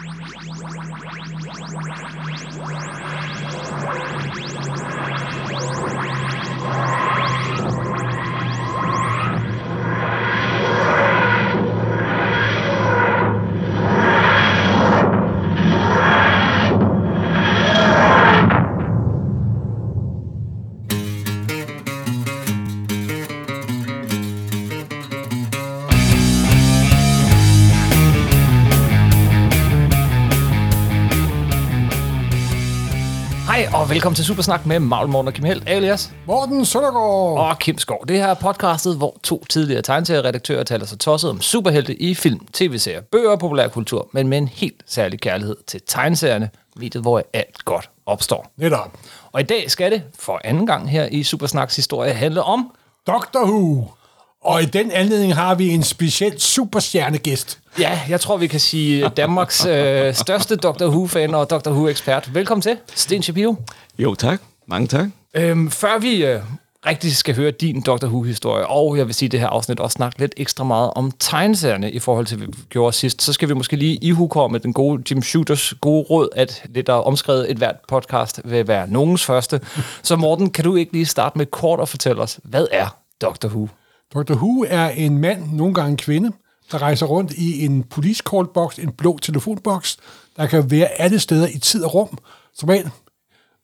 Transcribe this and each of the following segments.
Thank you. Og velkommen til Supersnak med Magle Morten og Kim Helt, alias Morten Søndergaard. og Kim Skov. Det her er podcastet, hvor to tidligere tegneserieredaktører taler sig tosset om superhelte i film, tv-serier, bøger og populærkultur, men med en helt særlig kærlighed til tegneserierne, mediet, hvor alt godt opstår. Netop. Og i dag skal det, for anden gang her i Supersnaks historie, handle om... Doctor Who. Og i den anledning har vi en speciel superstjernegæst. Ja, jeg tror, vi kan sige Danmarks øh, største Doctor Who-fan og Doctor Who-ekspert. Velkommen til, Sten Shapiro. Jo, tak. Mange tak. Øhm, før vi øh, rigtig skal høre din Doctor Who-historie, og jeg vil sige i det her afsnit også snakke lidt ekstra meget om tegneserierne i forhold til, hvad vi gjorde sidst, så skal vi måske lige ihukomme den gode Jim Shooters gode råd, at det, der er omskrevet et hvert podcast, vil være nogens første. Så Morten, kan du ikke lige starte med kort at fortælle os, hvad er Doctor Who? Dr. Who er en mand, nogle gange en kvinde, der rejser rundt i en police call box, en blå telefonboks, der kan være alle steder i tid og rum, som en,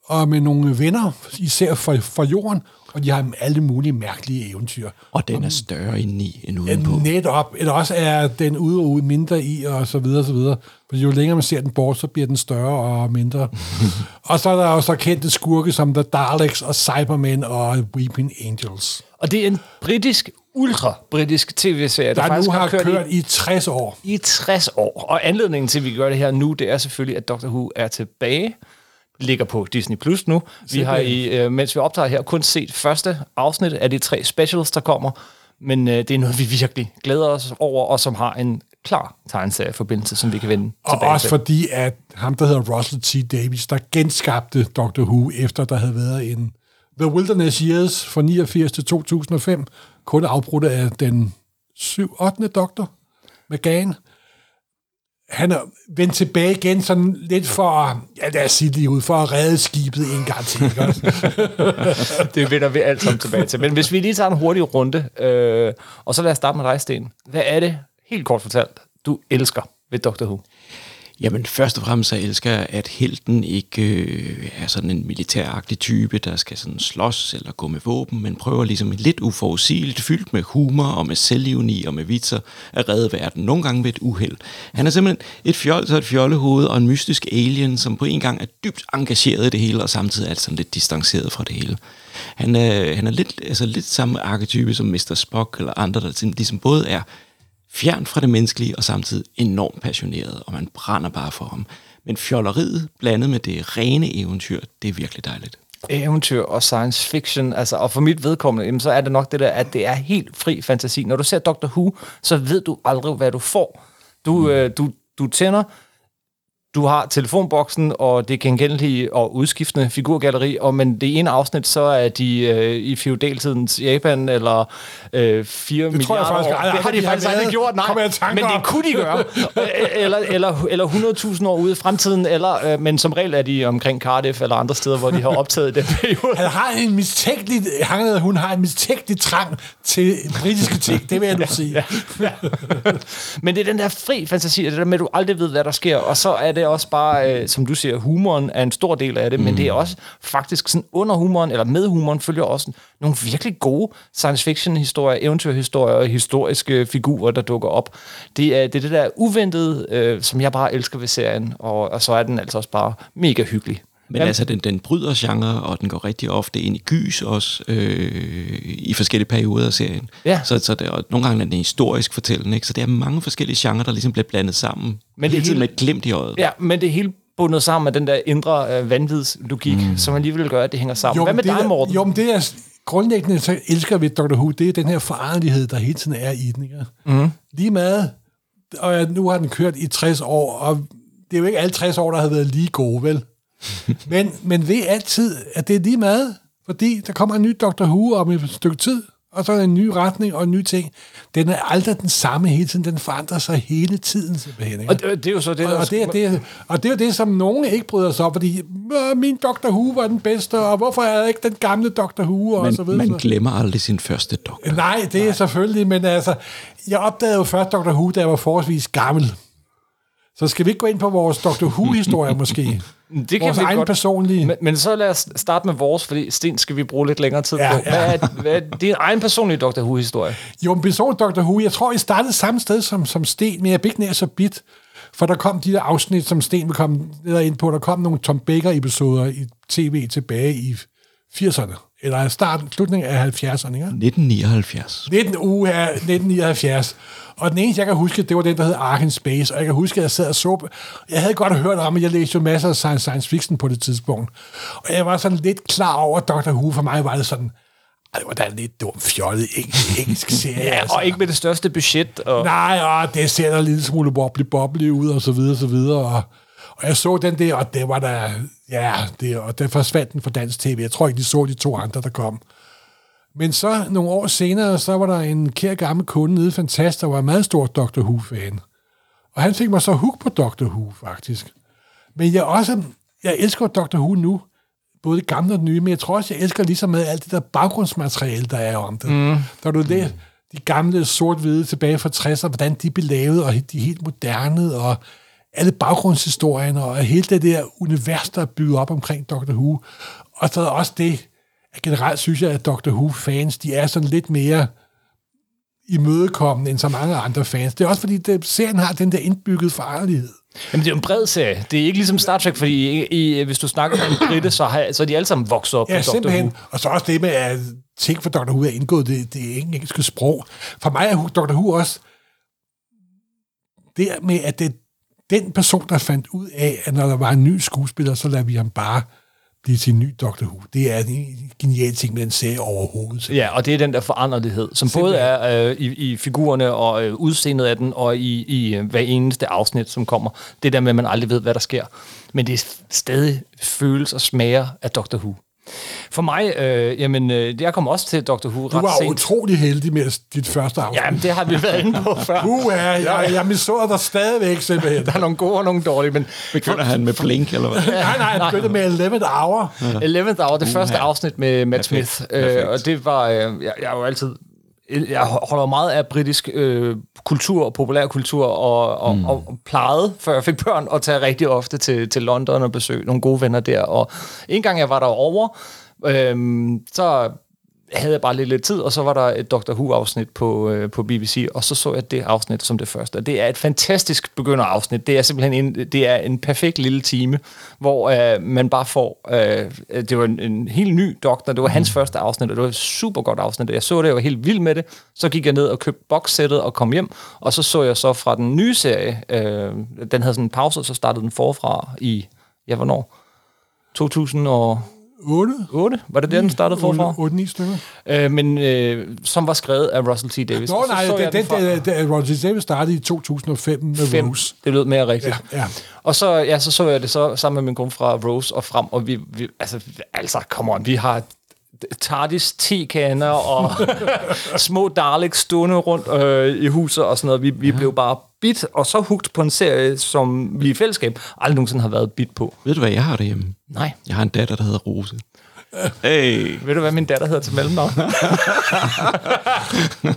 og med nogle venner, især fra, fra jorden, og de har alle mulige mærkelige eventyr. Og den er større indeni end udenpå. Netop, eller også er den ude og ude mindre i, og så videre, og så videre. For jo længere man ser den bort, så bliver den større og mindre. og så er der også kendte skurke som The Daleks og Cybermen og Weeping Angels. Og det er en britisk, ultra-britisk tv-serie, der, Der faktisk nu har har kørt, kørt i i 60 år. i 60 år. Og anledningen til, at vi gør det her nu, det er selvfølgelig, at Doctor Who er tilbage. Ligger på Disney Plus nu. Vi har, i, øh, mens vi optager her, kun set første afsnit af de tre specials, der kommer. Men øh, det er noget, vi virkelig glæder os over, og som har en klar tegneserieforbindelse, som vi kan vende Og tilbage også til. fordi, at ham, der hedder Russell T. Davies, der genskabte Doctor Who, efter der havde været en The Wilderness Years fra 89 til 2005, kun afbrudt af den 7. 8. doktor, McGann. Han er vendt tilbage igen sådan lidt for, ja lad os sige lige ud, for at redde skibet en gang til. Ikke? Det vender vi alt sammen tilbage til. Men hvis vi lige tager en hurtig runde, øh, og så lad os starte med dig, Sten. Hvad er det, helt kort fortalt, du elsker ved Doctor Who? Jamen, først og fremmest så elsker jeg, at helten ikke øh, er sådan en militæragtig type, der skal sådan slås eller gå med våben, men prøver ligesom lidt uforudsigeligt, fyldt med humor og med selvivni og med vitser at redde verden. Nogle gange ved et uheld. Han er simpelthen et fjols og et fjollehoved og en mystisk alien, som på en gang er dybt engageret i det hele, og samtidig er sådan lidt distanceret fra det hele. Han er, han er lidt, altså lidt samme arketype som Mr. Spock eller andre, der ligesom- ligesom både er fjern fra det menneskelige og samtidig enormt passioneret, og man brænder bare for ham. Men fjolleriet blandet med det rene eventyr, det er virkelig dejligt. eventyr og science fiction, altså, og for mit vedkommende, jamen, så er det nok det der, at det er helt fri fantasi. Når du ser Doctor Who, så ved du aldrig, hvad du får. Du, mm. øh, du, du tænder, du har telefonboksen og det genkendelige og udskiftende figurgalleri, og men det ene afsnit, så er de øh, i feudaltidens Japan, eller øh, 4 Det tror jeg milliarder faktisk år. aldrig, Det har de de faktisk aldrig gjort, nej. Men det kunne de gøre. Øh, eller, eller, eller 100.000 år ude i fremtiden, eller, øh, men som regel er de omkring Cardiff eller andre steder, hvor de har optaget den periode. Han har en mistænkelig, han eller hun har en mistænkelig trang til britiske ting, det vil jeg nu sige. Men det er den der fri fantasi, det der med, at du aldrig ved, hvad der sker. Og så er det også bare, øh, som du siger, humoren er en stor del af det, mm. men det er også faktisk sådan under humoren, eller med humoren, følger også nogle virkelig gode science fiction historier, eventyrhistorier og historiske figurer, der dukker op. Det er det, er det der uventede, øh, som jeg bare elsker ved serien, og, og så er den altså også bare mega hyggelig. Men Jamen. altså, den, den bryder genre, og den går rigtig ofte ind i gys også, øh, i forskellige perioder af serien. Ja. Så, så det, og nogle gange er det en historisk fortælling, ikke? så det er mange forskellige genrer, der ligesom bliver blandet sammen. Men det hele hele- med et glimt i øjet. Ja, men det er helt bundet sammen med den der indre øh, vanvidslogik, mm. som alligevel gør, at det hænger sammen. Hvad med dig, Morten? Jo, men det er grundlæggende, så elsker ved Dr. Who, det er den her foranderlighed, der hele tiden er i den. Ikke? Mm. Lige meget, og nu har den kørt i 60 år, og det er jo ikke alle 60 år, der har været lige gode, vel? men, men ved altid, at det er lige meget, fordi der kommer en ny Dr. Who om et stykke tid, og så er der en ny retning og en ny ting. Den er aldrig den samme hele tiden. Den forandrer sig hele tiden, simpelthen. Ikke? Og det, det er jo så det, Og, der og, det, er, det, er, og det er jo det, som nogen ikke bryder sig om, fordi "Åh, min Dr. Who var den bedste, og hvorfor er jeg ikke den gamle Dr. Who, og så Man, videre. man glemmer aldrig sin første doktor. Nej, det er selvfølgelig, men altså, jeg opdagede jo først Dr. Who, da jeg var forholdsvis gammel. Så skal vi ikke gå ind på vores Dr. Who-historie måske? Det kan vores vi egen godt. personlige... Men, men så lad os starte med vores, fordi Sten skal vi bruge lidt længere tid Ja, på. Hvad ja. er, hvad er din egen personlige Dr. Who-historie? Jo, en person Dr. Who, jeg tror, jeg startede samme sted som, som Sten, men jeg blev ikke nær så bit. For der kom de der afsnit, som Sten vil komme ind på. Der kom nogle Tom Baker-episoder i tv tilbage i 80'erne. Eller starten, slutningen af 70'erne, ikke? 1979. 19 uge her, 1979. Og den eneste, jeg kan huske, det var den, der hed Ark in Space. Og jeg kan huske, at jeg sad og så... Jeg havde godt hørt om, at jeg læste jo masser af science, science fiction på det tidspunkt. Og jeg var sådan lidt klar over, at Dr. Who for mig var det sådan... Ej, det var da en lidt dum, fjollet engelsk, engelsk serie. Ja, altså. og ikke med det største budget. Og, Nej, og det ser da en lille smule bobbly bobbly ud, og så videre, og så videre. Og, og jeg så den der, og det var der... Ja, det, og den forsvandt den fra dansk tv. Jeg tror ikke, de så de to andre, der kom. Men så nogle år senere, så var der en kær gammel kunde nede i Fantast, der var en meget stor Dr. Who-fan. Og han fik mig så hook på Dr. Who, faktisk. Men jeg også, jeg elsker Dr. Who nu, både det gamle og det nye, men jeg tror også, jeg elsker lige så meget alt det der baggrundsmateriale, der er om det. Mm. Når du læser de gamle sort-hvide tilbage fra 60'erne, hvordan de blev lavet, og de helt moderne, og alle baggrundshistorierne, og hele det der univers, der er bygget op omkring Dr. Who. Og så er også det, at generelt synes jeg, at Dr. Who-fans, de er sådan lidt mere imødekommende end så mange andre fans. Det er også fordi, det, serien har den der indbygget foranderlighed. Jamen, det er jo en bred serie. Det er ikke ligesom Star Trek, fordi i, i, hvis du snakker med en britte, så, har, så er de alle sammen vokset op Ja, på Dr. Who. simpelthen. Og så også det med, at ting for Dr. Who er indgået, det, det er engelske sprog. For mig er Dr. Who også det med, at det den person, der fandt ud af, at når der var en ny skuespiller, så lader vi ham bare blive til en ny Dr. Who. Det er en genial ting med den serie overhovedet. Ja, og det er den der foranderlighed, som både er øh, i, i figurerne og øh, udseendet af den, og i, i øh, hver eneste afsnit, som kommer. Det der med, at man aldrig ved, hvad der sker. Men det er stadig føles og smager af Dr. Who. For mig, øh, jamen, øh, jeg kom også til Dr. Who Du ret var sent. utrolig heldig med dit første afsnit. Jamen, det har vi været inde på før. Uh, ja, jeg, jeg misår dig stadigvæk simpelthen. Der er nogle gode og nogle dårlige, men Begynder han med blink, eller hvad? nej, nej, jeg begyndte med 11 hour. 11th Hour, det første afsnit med Matt Perfekt. Smith, Perfekt. øh, og det var, øh, jeg, jeg er jo altid, jeg holder meget af britisk øh, kultur og populærkultur, og, og, mm. og, og plejede, før jeg fik børn, at tage rigtig ofte til, til London og besøge nogle gode venner der, og en gang jeg var derovre, øh, så havde jeg bare lidt, lidt tid, og så var der et Doctor Who-afsnit på, øh, på BBC, og så så jeg det afsnit som det første. Og det er et fantastisk begynderafsnit. Det er simpelthen en, det er en perfekt lille time, hvor øh, man bare får... Øh, det var en, en helt ny doktor, det var hans første afsnit, og det var et super godt afsnit. Jeg så det, jeg var helt vild med det. Så gik jeg ned og købte boxsættet og kom hjem, og så så jeg så fra den nye serie, øh, den havde sådan en pause, og så startede den forfra i, ja, hvornår? 2008? 8? Var det der, den startede forfra? 8-9 stykker. Øh, men øh, som var skrevet af Russell T. Davis. Nå nej, så den, den, fra den, den, Roger Davis startede i 2005 med fem. Rose. Det lød mere rigtigt. Ja, ja. Og så, ja, så så jeg det så sammen med min kone fra Rose og frem, og vi, vi altså, altså, come on, vi har Tardis tekander og små Daleks stående rundt øh, i huset og sådan noget. Vi, vi ja. blev bare bit, og så hugt på en serie, som vi i fællesskab aldrig nogensinde har været bit på. Ved du, hvad jeg har derhjemme? Nej. Jeg har en datter, der hedder Rose. Hey. Ved du, hvad min datter hedder til mellemnavn?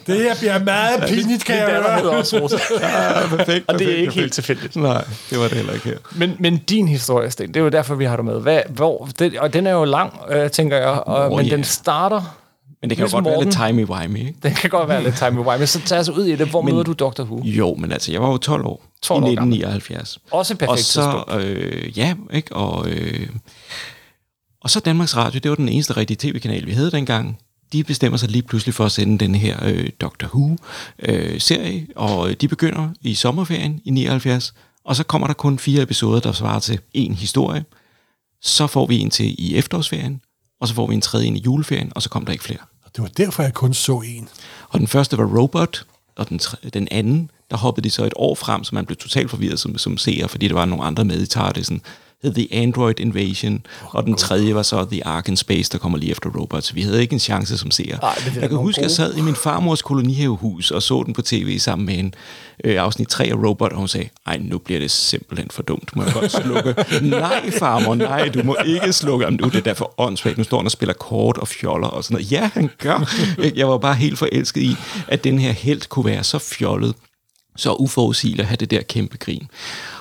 Det her bliver meget pinligt, kan min jeg datter høre. hedder også Rosa. Ja, perfekt, Og det er perfekt, ikke helt perfekt. tilfældigt. Nej, det var det heller ikke her. Men, men din historie, Sten, det er jo derfor, vi har dig med. Hvad, hvor, det, og den er jo lang, øh, tænker jeg, og, Nå, men ja. den starter... Men det kan jo Ligesom godt være lidt Morten. timey-wimey, ikke? Den kan godt være lidt timey-wimey. Så tag os ud i det. Hvor men, møder du Dr. Who? Jo, men altså, jeg var jo 12 år 12 i år gammel. 1979. Også et perfekt og så, øh, ja, ikke? Og, øh, og så Danmarks Radio, det var den eneste rigtige tv-kanal, vi havde dengang. De bestemmer sig lige pludselig for at sende den her øh, Doctor Who-serie, og øh, de begynder i sommerferien i 79, og så kommer der kun fire episoder, der svarer til en historie. Så får vi en til i efterårsferien, og så får vi en tredje ind i juleferien, og så kommer der ikke flere. Det var derfor, jeg kun så en. Og den første var Robot, og den, den anden, der hoppede de så et år frem, så man blev totalt forvirret som, som seer, fordi der var nogle andre med i TARDIS'en. Hed The Android Invasion, og den tredje var så The Ark in Space, der kommer lige efter Robots. Vi havde ikke en chance som seer. Er jeg kan huske, at jeg sad i min farmors kolonihavehus og så den på tv sammen med en øh, afsnit 3 af Robot, og hun sagde, ej, nu bliver det simpelthen for dumt. Må jeg godt slukke? nej, farmor, nej, du må ikke slukke. Jamen, nu er det derfor åndssvagt. Nu står han og spiller kort og fjoller og sådan noget. Ja, han gør. Jeg var bare helt forelsket i, at den her held kunne være så fjollet, så uforudsigeligt at have det der kæmpe grin.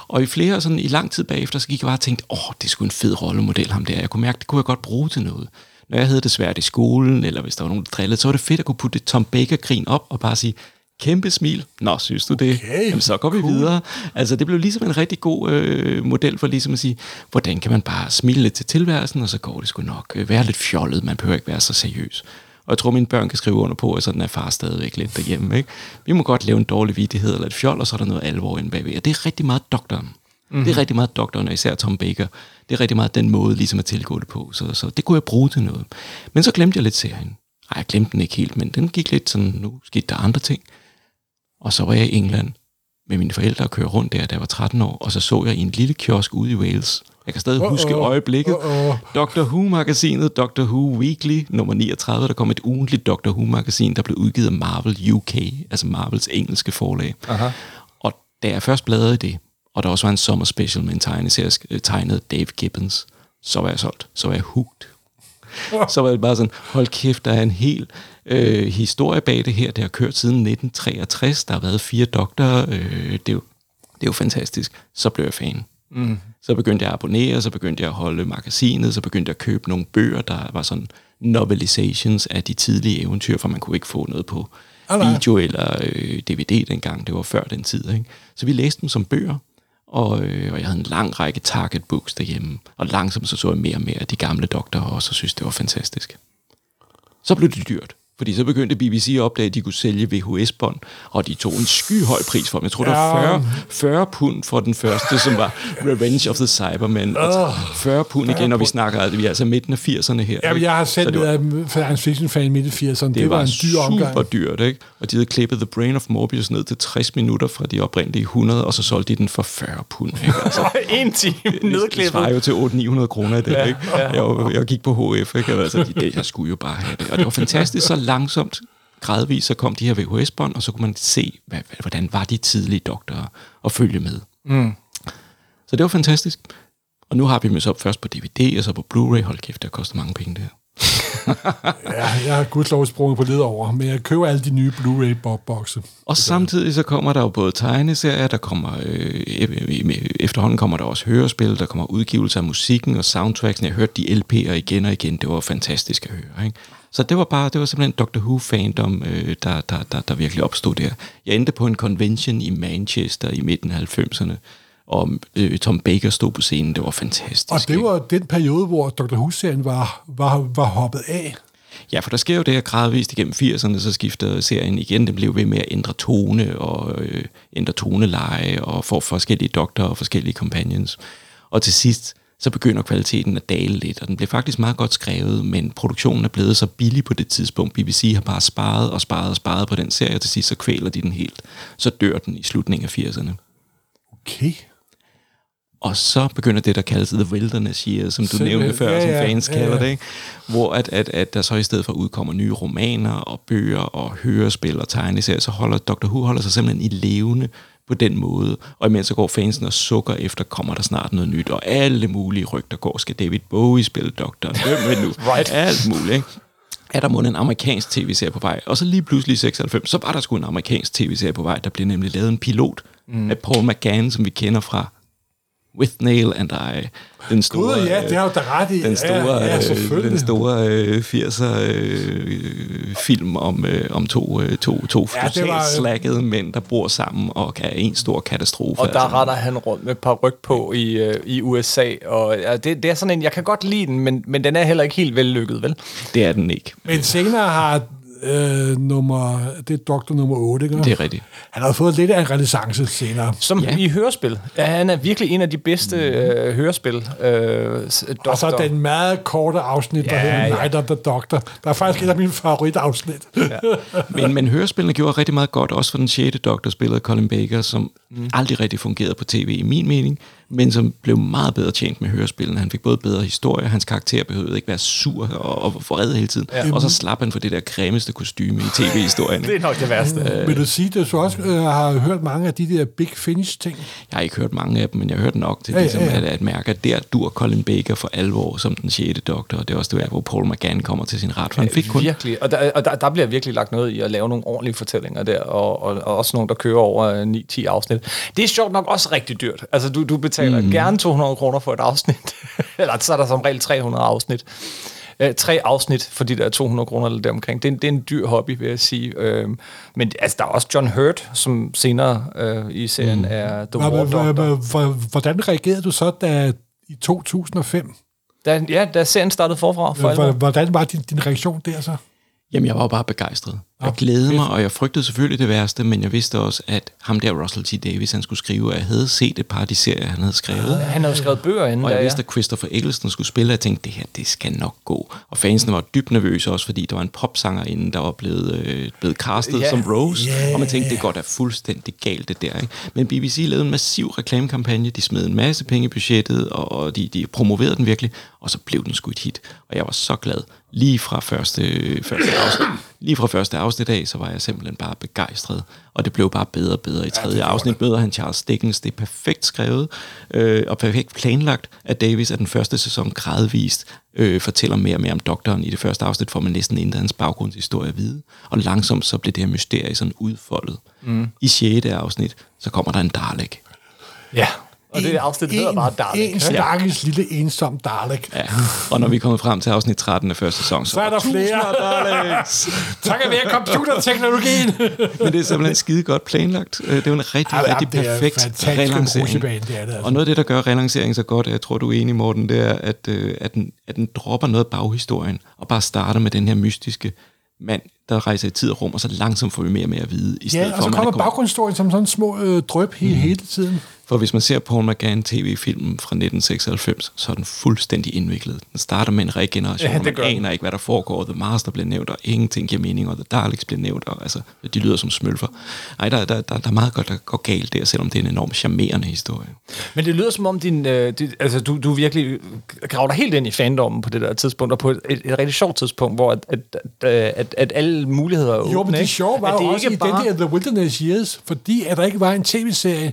Og i flere, sådan i lang tid bagefter, så gik jeg bare og tænkte, åh, det er sgu en fed rollemodel, ham der. Jeg kunne mærke, det kunne jeg godt bruge til noget. Når jeg havde det svært i skolen, eller hvis der var nogen, der drillede, så var det fedt at kunne putte Tom Baker-grin op og bare sige, kæmpe smil. Nå, synes du det? Okay, Jamen, så går vi cool. videre. Altså, det blev ligesom en rigtig god øh, model for ligesom at sige, hvordan kan man bare smile lidt til tilværelsen, og så går det sgu nok. Øh, Være lidt fjollet, man behøver ikke være så seriøs. Og jeg tror, mine børn kan skrive under på, at sådan er far stadigvæk lidt derhjemme. Ikke? Vi må godt lave en dårlig vidighed eller et fjol, og så er der noget alvor inde bagved. Og det er rigtig meget doktoren. Mm-hmm. Det er rigtig meget doktoren, og især Tom Baker. Det er rigtig meget den måde ligesom at tilgå det på. Så, så det kunne jeg bruge til noget. Men så glemte jeg lidt serien. Nej, jeg glemte den ikke helt, men den gik lidt sådan, nu skete der andre ting. Og så var jeg i England med mine forældre og køre rundt der, da jeg var 13 år, og så så jeg i en lille kiosk ude i Wales. Jeg kan stadig huske Uh-oh. øjeblikket. Uh-oh. Doctor Who-magasinet, Doctor Who Weekly, nummer 39, der kom et ugentligt Doctor Who-magasin, der blev udgivet af Marvel UK, altså Marvels engelske forlag. Aha. Og da jeg først bladrede i det, og der også var en sommer special med en tegneserie øh, tegnet Dave Gibbons, så var jeg solgt. Så var jeg hooked. Så var det bare sådan, hold kæft, der er en hel øh, historie bag det her. Det har kørt siden 1963. Der har været fire doktorer. Øh, det, er jo, det er jo fantastisk. Så blev jeg fan. Mm. Så begyndte jeg at abonnere, så begyndte jeg at holde magasinet, så begyndte jeg at købe nogle bøger, der var sådan novelizations af de tidlige eventyr, for man kunne ikke få noget på Ah, nej. video eller øh, DVD dengang. Det var før den tid. Ikke? Så vi læste dem som bøger, og, øh, og jeg havde en lang række target books derhjemme. Og langsomt så så jeg mere og mere af de gamle doktorer også, og synes, det var fantastisk. Så blev det dyrt. Fordi så begyndte BBC at opdage, at de kunne sælge VHS-bånd, og de tog en skyhøj pris for dem. Jeg tror, det var Ja. 40, 40 pund for den første, som var Revenge of the Cybermen. Altså, 40 pund igen, og vi snakker, altså, vi er altså midten af 80'erne her. Jamen, ikke? jeg har selv det var- været science fiction fan midt i 80'erne. Det, det var var en dyr omgang. super dyrt, ikke? Og de havde klippet The Brain of Morbius ned til 60 minutter fra de oprindelige 100, og så solgte de den for 40 pund. Ikke? Altså, en time det nedklippet. svarer jo til 800-900 kroner i det, ja, ikke? Ja. Jeg, jeg gik på HF, ikke? Altså, de, det, jeg skulle jo bare have det. Og det var fantastisk, så langsomt, gradvist, så kom de her VHS-bånd, og så kunne man se, hvad, hvordan var de tidlige doktorer, og følge med. Mm. Så det var fantastisk. Og nu har vi dem så op først på DVD, og så på Blu-ray. Hold kæft, det koster mange penge, det her. Ja, jeg har gudslov sprunget på led over, men jeg køber alle de nye Blu-ray-bokse. Og samtidig så kommer der jo både tegneserier, der kommer øh, e- efterhånden kommer der også hørespil, der kommer udgivelser af musikken og soundtracksen. Jeg hørte de LP'er igen og igen, det var fantastisk at høre. Ikke? Så det var bare, det var simpelthen Doctor Who fandom, øh, der, der, der, der virkelig opstod der. Jeg endte på en convention i Manchester i midten af 90'erne, og øh, Tom Baker stod på scenen, det var fantastisk. Og det var den periode, hvor Dr. Who-serien var, var, var hoppet af. Ja, for der sker jo det her gradvist igennem 80'erne, så skifter serien igen. Den blev ved med at ændre tone og øh, ændre toneleje og få forskellige doktorer og forskellige companions. Og til sidst, så begynder kvaliteten at dale lidt, og den blev faktisk meget godt skrevet, men produktionen er blevet så billig på det tidspunkt. BBC har bare sparet og sparet og sparet på den serie, og til sidst så kvæler de den helt. Så dør den i slutningen af 80'erne. Okay. Og så begynder det, der kaldes The Wilderness Years, som du Simpelthen. nævnte før, Ja, som ja, fans ja, kalder ja. det, ikke? hvor at, at, at der så i stedet for udkommer nye romaner og bøger og hørespil og tegneserier, så holder Dr. Who holder sig simpelthen i levende på den måde. Og imens så går fansen og sukker efter, kommer der snart noget nyt, og alle mulige rygter går. Skal David Bowie spille doktoren? Hvem vil nu? Right. Alt muligt, ikke? er der måske en amerikansk tv-serie på vej. Og så lige pludselig i 96, så var der sgu en amerikansk tv-serie på vej. Der blev nemlig lavet en pilot mm. af Paul McGann, som vi kender fra With Nail and I. Den store, Gud, ja, øh, det har du da ret i. den store, ja, ja, øh, den store øh, 80'er øh, film om, øh, om to, øh, to, to Ja, det var, totalt øh, slaggede mænd, der bor sammen og kan en stor katastrofe. Og der altså. retter han rundt med et par ryg på i, øh, i USA, og ja, det, det er sådan en, jeg kan godt lide den, men, men den er heller ikke helt vellykket, vel? Det er den ikke. Men senere har øh, nummer, det er doktor nummer 8, ikke? Det er rigtigt. Han har fået lidt af en renaissance senere. Som Ja. i hørespil. Ja, han er virkelig en af de bedste øh, hørespil. Øh, doktor. Og så den meget korte afsnit, der Ja, hedder ja. Night of the Doctor. Der er faktisk et af mine favoritafsnit. Ja. Men, men hørespillene gjorde rigtig meget godt, også for den 6. doktor, spillet af Colin Baker, som mm. aldrig rigtig fungeret på tv i min mening, men som blev meget bedre tjent med hørespillene. Han fik både bedre historie, hans karakter behøvede ikke være sur og, og vred hele tiden, ja. og så slap han for det der cremeste kostyme i tv-historien. det er nok det værste. Øh, Vil du sige, at du også øh, har hørt mange af de der Big Finish-ting? Jeg har ikke hørt mange af dem, men jeg har hørt nok til ja, ligesom, ja, ja. At, at mærke, at der dur Colin Baker for alvor som den 6. doktor, og det er også det, hvor Paul McGann kommer til sin ret, for han fik kun... Virkelig, og, der, og der, der bliver virkelig lagt noget i at lave nogle ordentlige fortællinger der, og, og, og også nogle, der kører over 9-10 afsnit. Det er sjovt nok også rigtig dyrt. Altså, du, du betaler mm. gerne 200 kroner for et afsnit, eller så er der som regel 300 afsnit. Øh, tre afsnit for de der 200 kroner eller deromkring. Det er, en, det er en dyr hobby, vil jeg sige. Øh, men altså, der er også John Hurt, som senere øh, i serien mm. er The War Doctor. Hvordan reagerede du så, da i 2005? Da, ja, da serien startede forfra. For Hvordan var din, din reaktion der så? Jamen, jeg var bare begejstret. Jeg glædede mig, og jeg frygtede selvfølgelig det værste, men jeg vidste også, at ham der, Russell T. Davis, han skulle skrive, og jeg havde set et par af de serier, han havde skrevet. Han havde skrevet bøger inden Og jeg der, vidste, at Christopher Eccleston skulle spille, og jeg tænkte, det her, det skal nok gå. Og fansene var dybt nervøse også, fordi der var en popsanger inden, der var blevet, øh, blevet castet yeah. som Rose, yeah. og man tænkte, det går da fuldstændig galt det der. Ikke? Men BBC lavede en massiv reklamekampagne, de smed en masse penge i budgettet, og, og de, de promoverede den virkelig, og så blev den sgu et hit. Og jeg var så glad lige fra første, første afsnit. Lige fra første afsnit af, så var jeg simpelthen bare begejstret. Og det blev bare bedre og bedre. I tredje ja, afsnit møder han Charles Dickens. Det er perfekt skrevet øh, og perfekt planlagt, at Davis er den første sæson gradvist øh, fortæller mere og mere om doktoren. I det første afsnit får man næsten intet hans baggrundshistorie at vide. Og langsomt så bliver det her mysterie sådan udfoldet. Mm. I sjette afsnit, så kommer der en Dalek. Ja, og det afsnit hedder bare Dalek. En stakkels ja. lille ensom Dalek. Ja. Og når vi kommer frem til afsnit 13 af første sæson, så, så er der flere Daleks. Takket være computerteknologien. Men det er simpelthen skide godt planlagt. Øh, det er jo en rigtig, ja, rigtig perfekt relancering. Det er det, altså. Og noget af det, der gør relanceringen så godt, jeg tror, du er enig, Morten, det er, at, øh, at, den, at den dropper noget af baghistorien, og bare starter med den her mystiske mand, der rejser i tid og rum, og så langsomt får vi mere og mere at vide. I stedet ja, og så for, kommer baggrundshistorien som sådan små øh, drøb hele, mm. hele tiden. For hvis man ser Paul McGann tv-filmen fra 1996, så er den fuldstændig indviklet. Den starter med en regeneration, ja, og man aner ikke, hvad der foregår. The Master bliver nævnt, og ingenting giver mening, og The Daleks bliver nævnt, og altså, de lyder som smølfer. Nej, der, der, der, der er meget godt, der går galt der, selvom det er en enormt charmerende historie. Men det lyder som om, din, øh, din, altså, du, du virkelig graver dig helt ind i fandommen på det der tidspunkt, og på et, et, et rigtig sjovt tidspunkt, hvor at, at, at, at, at alle muligheder er åbne. Jo, men det sjove var jo også i bare... den der The Wilderness Years, fordi at der ikke var en tv-serie,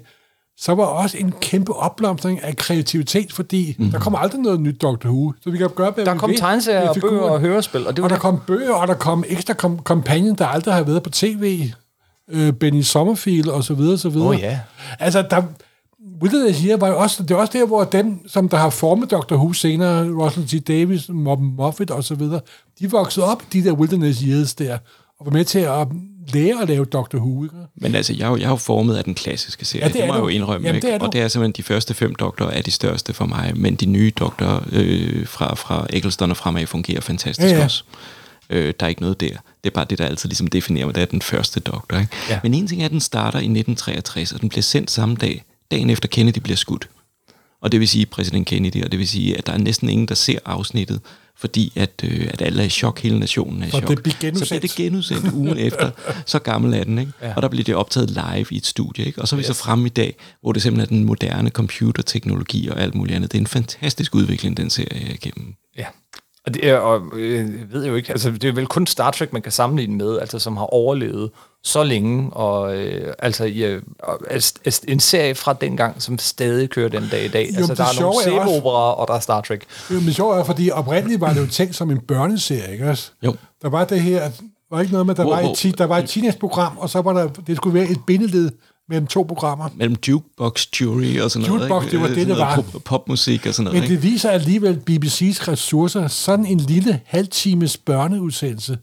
så var også en kæmpe opblomstring af kreativitet, fordi mm. der kom aldrig noget nyt Doctor Who. Så vi kan gøre, hvad Der kom tegneserier og bøger og hørespil. Og, det var og der kom bøger, og der kom ekstra kom kampagnen, der aldrig har været på tv. Øh, Benny Sommerfield og så videre, så videre. Oh, ja. Altså, der, Wilderness siger, var jo også, det er også der, hvor dem, som der har formet Dr. Who senere, Russell T. Davis, Mob Moffat og så videre, de voksede op de der Wilderness Years der, og var med til at lære at lave Doctor Who. Ikke? Men altså, jeg er, jo, jeg er jo formet af den klassiske serie, ja, det, det må jeg jo indrømme. Jamen, ikke? Det og det er simpelthen de første fem doktorer er de største for mig, men de nye doktorer øh, fra, fra Eccleston og fremad fungerer fantastisk ja, ja. også. Øh, der er ikke noget der. Det er bare det, der altid ligesom definerer mig, det er den første doktor. Ikke? Ja. Men en ting er, at den starter i 1963, og den bliver sendt samme dag, dagen efter Kennedy bliver skudt. Og det vil sige præsident Kennedy, og det vil sige, at der er næsten ingen, der ser afsnittet, fordi at, øh, at alle er i chok, hele nationen er i chok. Det bliver så bliver det genudsendt ugen efter. Så gammel er den, ikke? Ja. Og der bliver det optaget live i et studie, ikke? Og så er vi yes. så fremme i dag, hvor det simpelthen er den moderne computerteknologi og alt muligt andet. Det er en fantastisk udvikling, den serie igennem. Ja. Og det er, og øh, jeg ved jo ikke, altså det er vel kun Star Trek, man kan sammenligne med, altså som har overlevet så længe, og øh, altså ja, en serie fra dengang, som stadig kører den dag i dag. Jo, altså der er nogle sæbeoperaer, og der er Star Trek. Jo, men sjovt er, fordi oprindeligt var det jo tænkt som en børneserie, ikke også? Jo. Der var det her, var ikke noget med, der, hvor, var, et, der var et teenage-program, og så var der, det skulle være et bindeled mellem to programmer. Mellem Jukebox Jury og sådan Jukebox, noget. Jukebox, det var det, det var. Pop, popmusik og sådan noget. Men det viser alligevel BBC's ressourcer. Sådan en lille halvtimes børneudsendelse,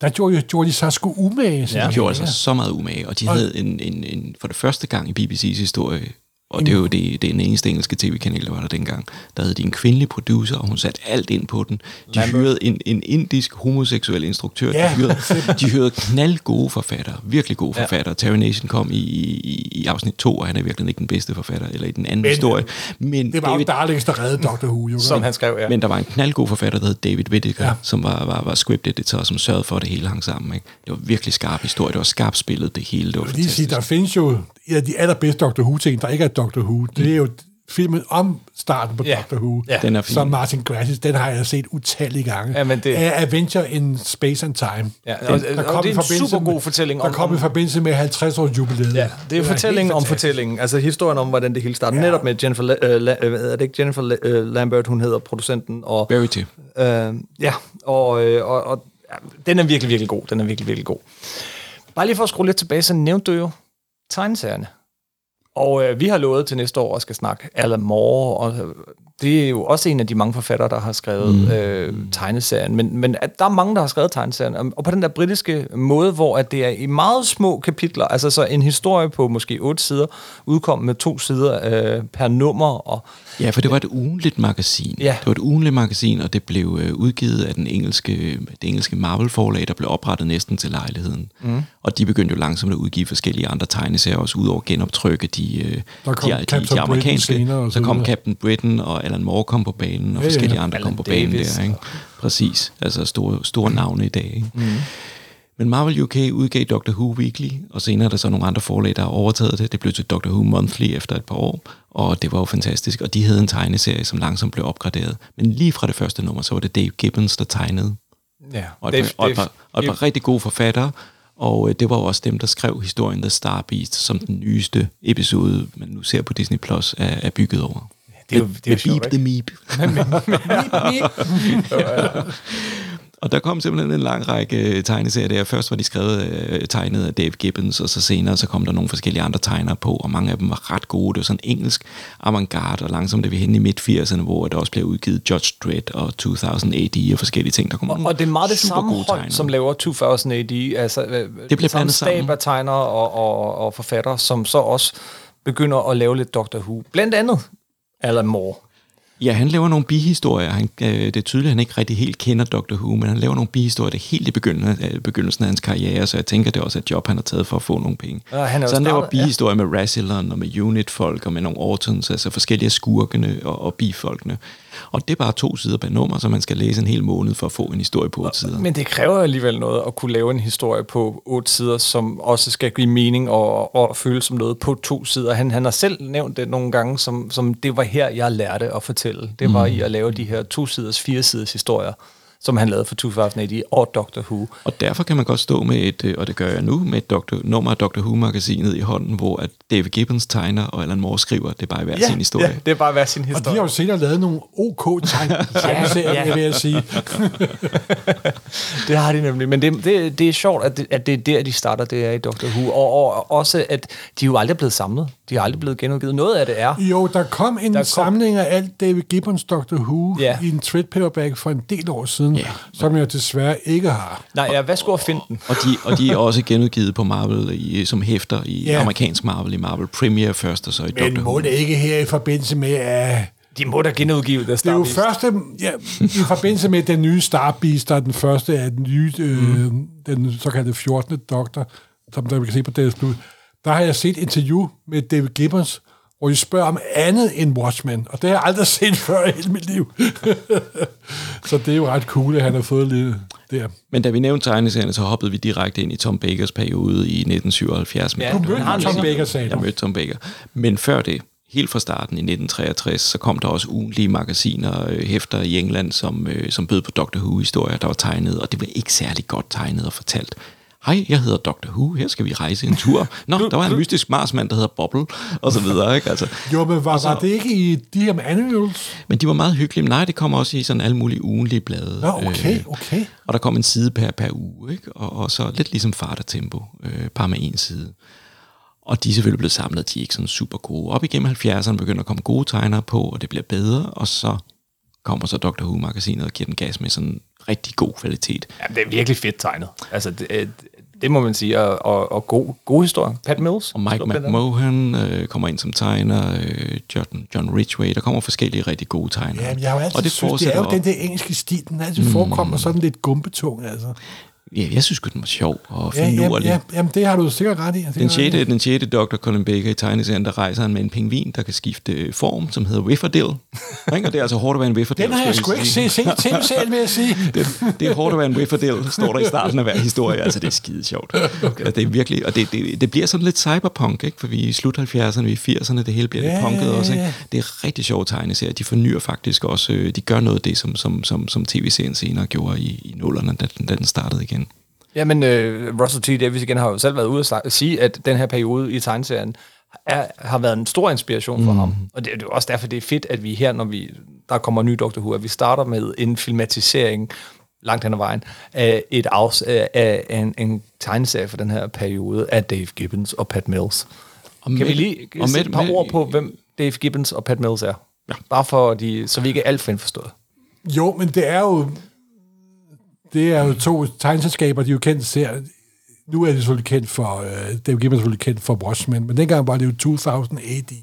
der gjorde, gjorde de sig sgu umage. Ja, de gjorde altså så meget umage, og de havde en, en, en, for det første gang i BBC's historie Og det er jo det, det er den eneste engelske tv-kanal, der var der dengang. Der havde de en kvindelig producer, og hun satte alt ind på den. De hyrede en, en indisk homoseksuel instruktør. Ja. De, hyrede, de hyrede knaldgode forfattere, virkelig gode forfattere. Terry Nation kom i, i, i afsnit 2, og han er virkelig ikke den bedste forfatter, eller i den anden Men, historie. Men Det var jo David, Darlings, der reddede Dr. Who, jo. Som han skrev, ja. men der var en knaldgod forfatter, der hed David Whittaker, Ja. ja. som var, var, var script editor, som sørgede for, at det hele hang sammen. Ikke? Det var virkelig skarp historie, det var skarpt spillet, det hele, det var Jeg lige sige, fantastisk. der findes jo en af de allerbedste Dr. Who-ting, der ikke er Dr. Who. Det er jo filmen om starten på Ja. Dr. Who, Ja. Den er fin. som Martin Gratis, den har jeg set utallige gange. Ja, men det- Af Adventure in Space and Time. Ja, Den- og- og det er en supergod med- fortælling Der om- kom i forbindelse med 50 års jubilæet. Ja, det er fortællingen om fortællingen. Altså historien om, hvordan det hele starter. Ja. Netop med Jennifer, La- øh, La- øh, er det ikke Jennifer La- øh, Lambert, hun hedder producenten. Og, Verity. øh, ja, og, øh, og, og ja, den er virkelig, virkelig god. Den er virkelig, virkelig god. Bare lige for at skrue lidt tilbage, så nævnte du jo tegneserierne. Og øh, vi har lovet til næste år at skal snakke Alan Moore, og øh, det er jo også en af de mange forfattere, der har skrevet mm. øh, tegneserien. Men, men at der er mange, der har skrevet tegneserien, og- på den der britiske måde, hvor at det er i meget små kapitler, altså så en historie på måske otte sider, udkom med to sider øh, per nummer, og Ja, for det var et ugenligt magasin. Ja. Det var et ugenligt magasin, og det blev øh, udgivet af den engelske, det engelske Marvel-forlag, der blev oprettet næsten til lejligheden. Mm. Og de begyndte jo langsomt at udgive forskellige andre tegneserier, også ud over at genoptrykke de, øh, Der kom de, de, Captain de amerikanske. Så så kom. Captain Britain, og Alan Moore kom på banen, og Ja, ja. forskellige andre Alan kom på banen Davis der. Ikke? Præcis, altså store, store navne i dag. Ikke? Mm. Men Marvel UK udgav Doctor Who Weekly, og senere er der så nogle andre forlag, der har overtaget det. Det blev til Doctor Who Monthly efter et par år, og det var jo fantastisk. Og de havde en tegneserie, som langsomt blev opgraderet. Men lige fra det første nummer, så var det Dave Gibbons, der tegnede. ja, Og et, par, og et, par, og et par rigtig gode forfattere. Og øh, det var jo også dem, der skrev historien The Star Beast, som den nyeste episode, man nu ser på Disney Plus, er, er bygget over. Det er jo- det er jo sjovt, Beep the Meep. Og der kom simpelthen en lang række øh, tegneserier der. Først var de skrevet øh, tegnet af Dave Gibbons, og så senere så kom der nogle forskellige andre tegnere på, og mange af dem var ret gode. Det var sådan engelsk avantgarde, og langsomt er vi henne i midt-80'erne, hvor der også blev udgivet Judge Dredd og 2000 AD og forskellige ting. Der kom Og, og det er meget det samme hold, tegnere. som laver 2000 AD. Altså, øh, Det bliver samme blandet stab af tegnere og, og, og forfattere, som så også begynder at lave lidt Doctor Who. Blandt andet Alan Moore. Ja, han laver nogle bihistorier. Han, øh, det er tydeligt, at han ikke rigtig helt kender Dr. Who, men han laver nogle bihistorier. Det er helt i begyndelsen, øh, begyndelsen af hans karriere, så jeg tænker, det er også et job, han har taget for at få nogle penge. Ja, han så han laver startet- ja. bihistorier med Rassilon og med Unit-folk og med nogle Ortons, altså forskellige skurkene og, og bifolkene. Og det er bare to sider per nummer, så man skal læse en hel måned for at få en historie på otte sider. Men det kræver alligevel noget at kunne lave en historie på otte sider, som også skal give mening og, og føles som noget på to sider. Han, han har selv nævnt det nogle gange, som, som det var her, jeg lærte at fortælle. Det var mm. i at lave de her to siders, fire siders historier, som han lavede for 2080 og Doctor Who. Og derfor kan man godt stå med et, øh, og det gør jeg nu, med et Dr. nummer af Dr. Who-magasinet i hånden, hvor at David Gibbons tegner, og Alan Moore skriver, det er bare hver sin historie. ja, det er bare hver sin Og de historie. har jo senere lavet nogle OK tegneserier, Ja, ja. ja, vil jeg sige. Det har de nemlig. Men det, det, det er sjovt, at det, at det er der, de starter, det er i Doctor Who. Og, og også, at de er jo aldrig blevet samlet. De har aldrig blevet genudgivet. Noget af det er. Jo, der kom en Der der kom- samling af alt David Gibbons Doctor Who Ja. ja. i en trade paperback for en del år siden, Ja. som jeg desværre ikke har. Nej, ja, hvad skulle jeg finde den? Og de, og de er også genudgivet på Marvel i, som hæfter i Ja. amerikansk Marvel, i Marvel Premiere først, og så i Men Doctor må Who. det ikke her i forbindelse med, at De må da genudgive det. det er jo første, ja, i forbindelse med den nye Star Beast, der er den første af den nye, øh, Mhm. den såkaldte 14. doktor, som der vi kan se på deres Plus, der har jeg set et interview med David Gibbons, hvor de spørger om andet end Watchmen, og det har jeg aldrig set før i hele mit liv. så det er jo ret cool, at han har fået lidt der. Men da vi nævnte tegneserierne, så hoppede vi direkte ind i Tom Bakers periode i 1977. Med Ja, Du mødte Tom. Baker, sagde Jeg mødte Tom Baker. Men før det, helt fra starten i 1963, så kom der også ugenlige magasiner, øh, hæfter i England, som, øh, som bød på Doctor Who-historier, der var tegnet, og det var ikke særlig godt tegnet og fortalt. Hej, jeg hedder Dr. Who, her skal vi rejse en tur. Nå, der var en mystisk marsmand, der hedder Bobble, og så videre, ikke? Altså, Jo, men var, var det ikke i de her annuals? men de var meget hyggelige. Nej, det kom også i sådan alle mulige ugenlige blade. Nå, okay, Øh, okay. og der kom en side per, per uge, ikke? Og, og så lidt ligesom Fartertempo, øh, bare med en side. Og de er selvfølgelig blevet samlet, de er ikke sådan super gode. Op igennem 70'erne begynder at komme gode tegnere på, og det bliver bedre, og så kommer så Dr. Who-magasinet og giver den gas med sådan rigtig god kvalitet. Ja, det er virkelig fedt tegnet. Altså, det, er- Det må man sige, og, og, og god, god historie. Pat Mills. Og Mike. McMahon øh, kommer ind som tegner, øh, John, John Ridgway, der kommer forskellige rigtig gode tegnere. Ja, jeg har jo altid og det synes, det er jo op. den der engelske stil, den altid forekommer sådan lidt gumpetung, altså. Ja, jeg synes sgu, den var sjov og Ja, finurlig. ja, ja, jamen, det har du sikkert ret i. Den ret i. 6. den 6. Dr. Colin Baker i tegneserien, der rejser han med en pingvin, der kan skifte form, som hedder Whifferdale. Ikke? og det er altså hårdt at være en Whifferdale. Den har jeg sgu ikke set se tv-serien, vil jeg sige. det, det er hårdt at være en Whifferdale, står der i starten af hver historie. Altså, det er skide sjovt. Okay. Det er virkelig, og det, det, det bliver sådan lidt cyberpunk, ikke? For vi er i slut 70'erne, vi er i 80'erne, det hele bliver Ja, lidt punket ja, også, ja. ikke? Det er rigtig sjove tegneserier. De fornyer faktisk også, øh, de gør noget af det, som, som, som, som tv-serien senere gjorde i, i nullerne, da, da den startede igen. Jamen, øh, Russell T. Davies igen har jo selv været ude at sige, at den her periode i tegneserien er, har været en stor inspiration for mm. ham. Og det, det er jo også derfor, det er fedt, at vi her, når vi, der kommer ny Doctor Who, at vi starter med en filmatisering langt hen ad vejen af, et afs, af, af en, en tegneserie for den her periode af Dave Gibbons og Pat Mills. Og kan med- vi lige og sætte med- et par med- ord på, hvem Dave Gibbons og Pat Mills er? Ja. Bare for, de, så vi ikke er alt for indforstået. Jo, men det er jo... Det er jo to tegnselskaber, de er jo kendt ser. Nu er de selvfølgelig kendt for... Uh, Dave Gibbons selvfølgelig kendt for Watchmen, men dengang var det jo 2000 AD.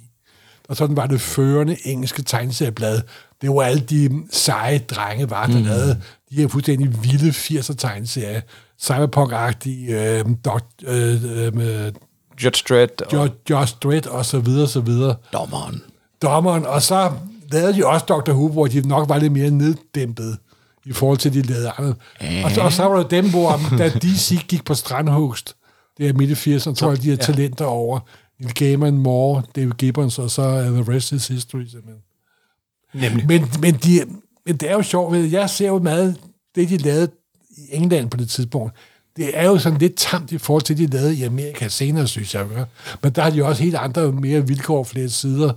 Og sådan var det førende engelske tegneserieblad. Det var alle de seje drenge, var, der mm. lavede de her fuldstændig vilde 80'er tegneserier. Cyberpunk-agtige, øh, dot, øh, øh, Judge Dredd og Josh, Josh Dredd og så videre, så videre. Dommeren. dommeren, og så lavede de også Dr. Who, hvor de nok var lidt mere neddæmpet i forhold til, de lavede andet. Og, så, og så var der dem, hvor da DC gik på strandhugst, det er midt i 80'erne, tror jeg, de her talenter over. Neil Gaiman, Moore, David Gibbons, og så uh, The Rest is History, simpelthen. Nemlig. Men, men, de, men det er jo sjovt, ved, jeg ser jo meget, det de lavede i England på det tidspunkt, det er jo sådan lidt tamt i forhold til, det de lavede i Amerika senere, synes jeg. Men der har de jo også helt andre, mere vilkår, flere sider,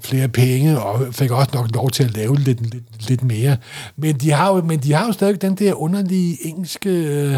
flere penge, og fik også nok lov til at lave lidt, lidt, lidt mere. Men de har jo, men de har jo stadig den der underlige engelske, øh,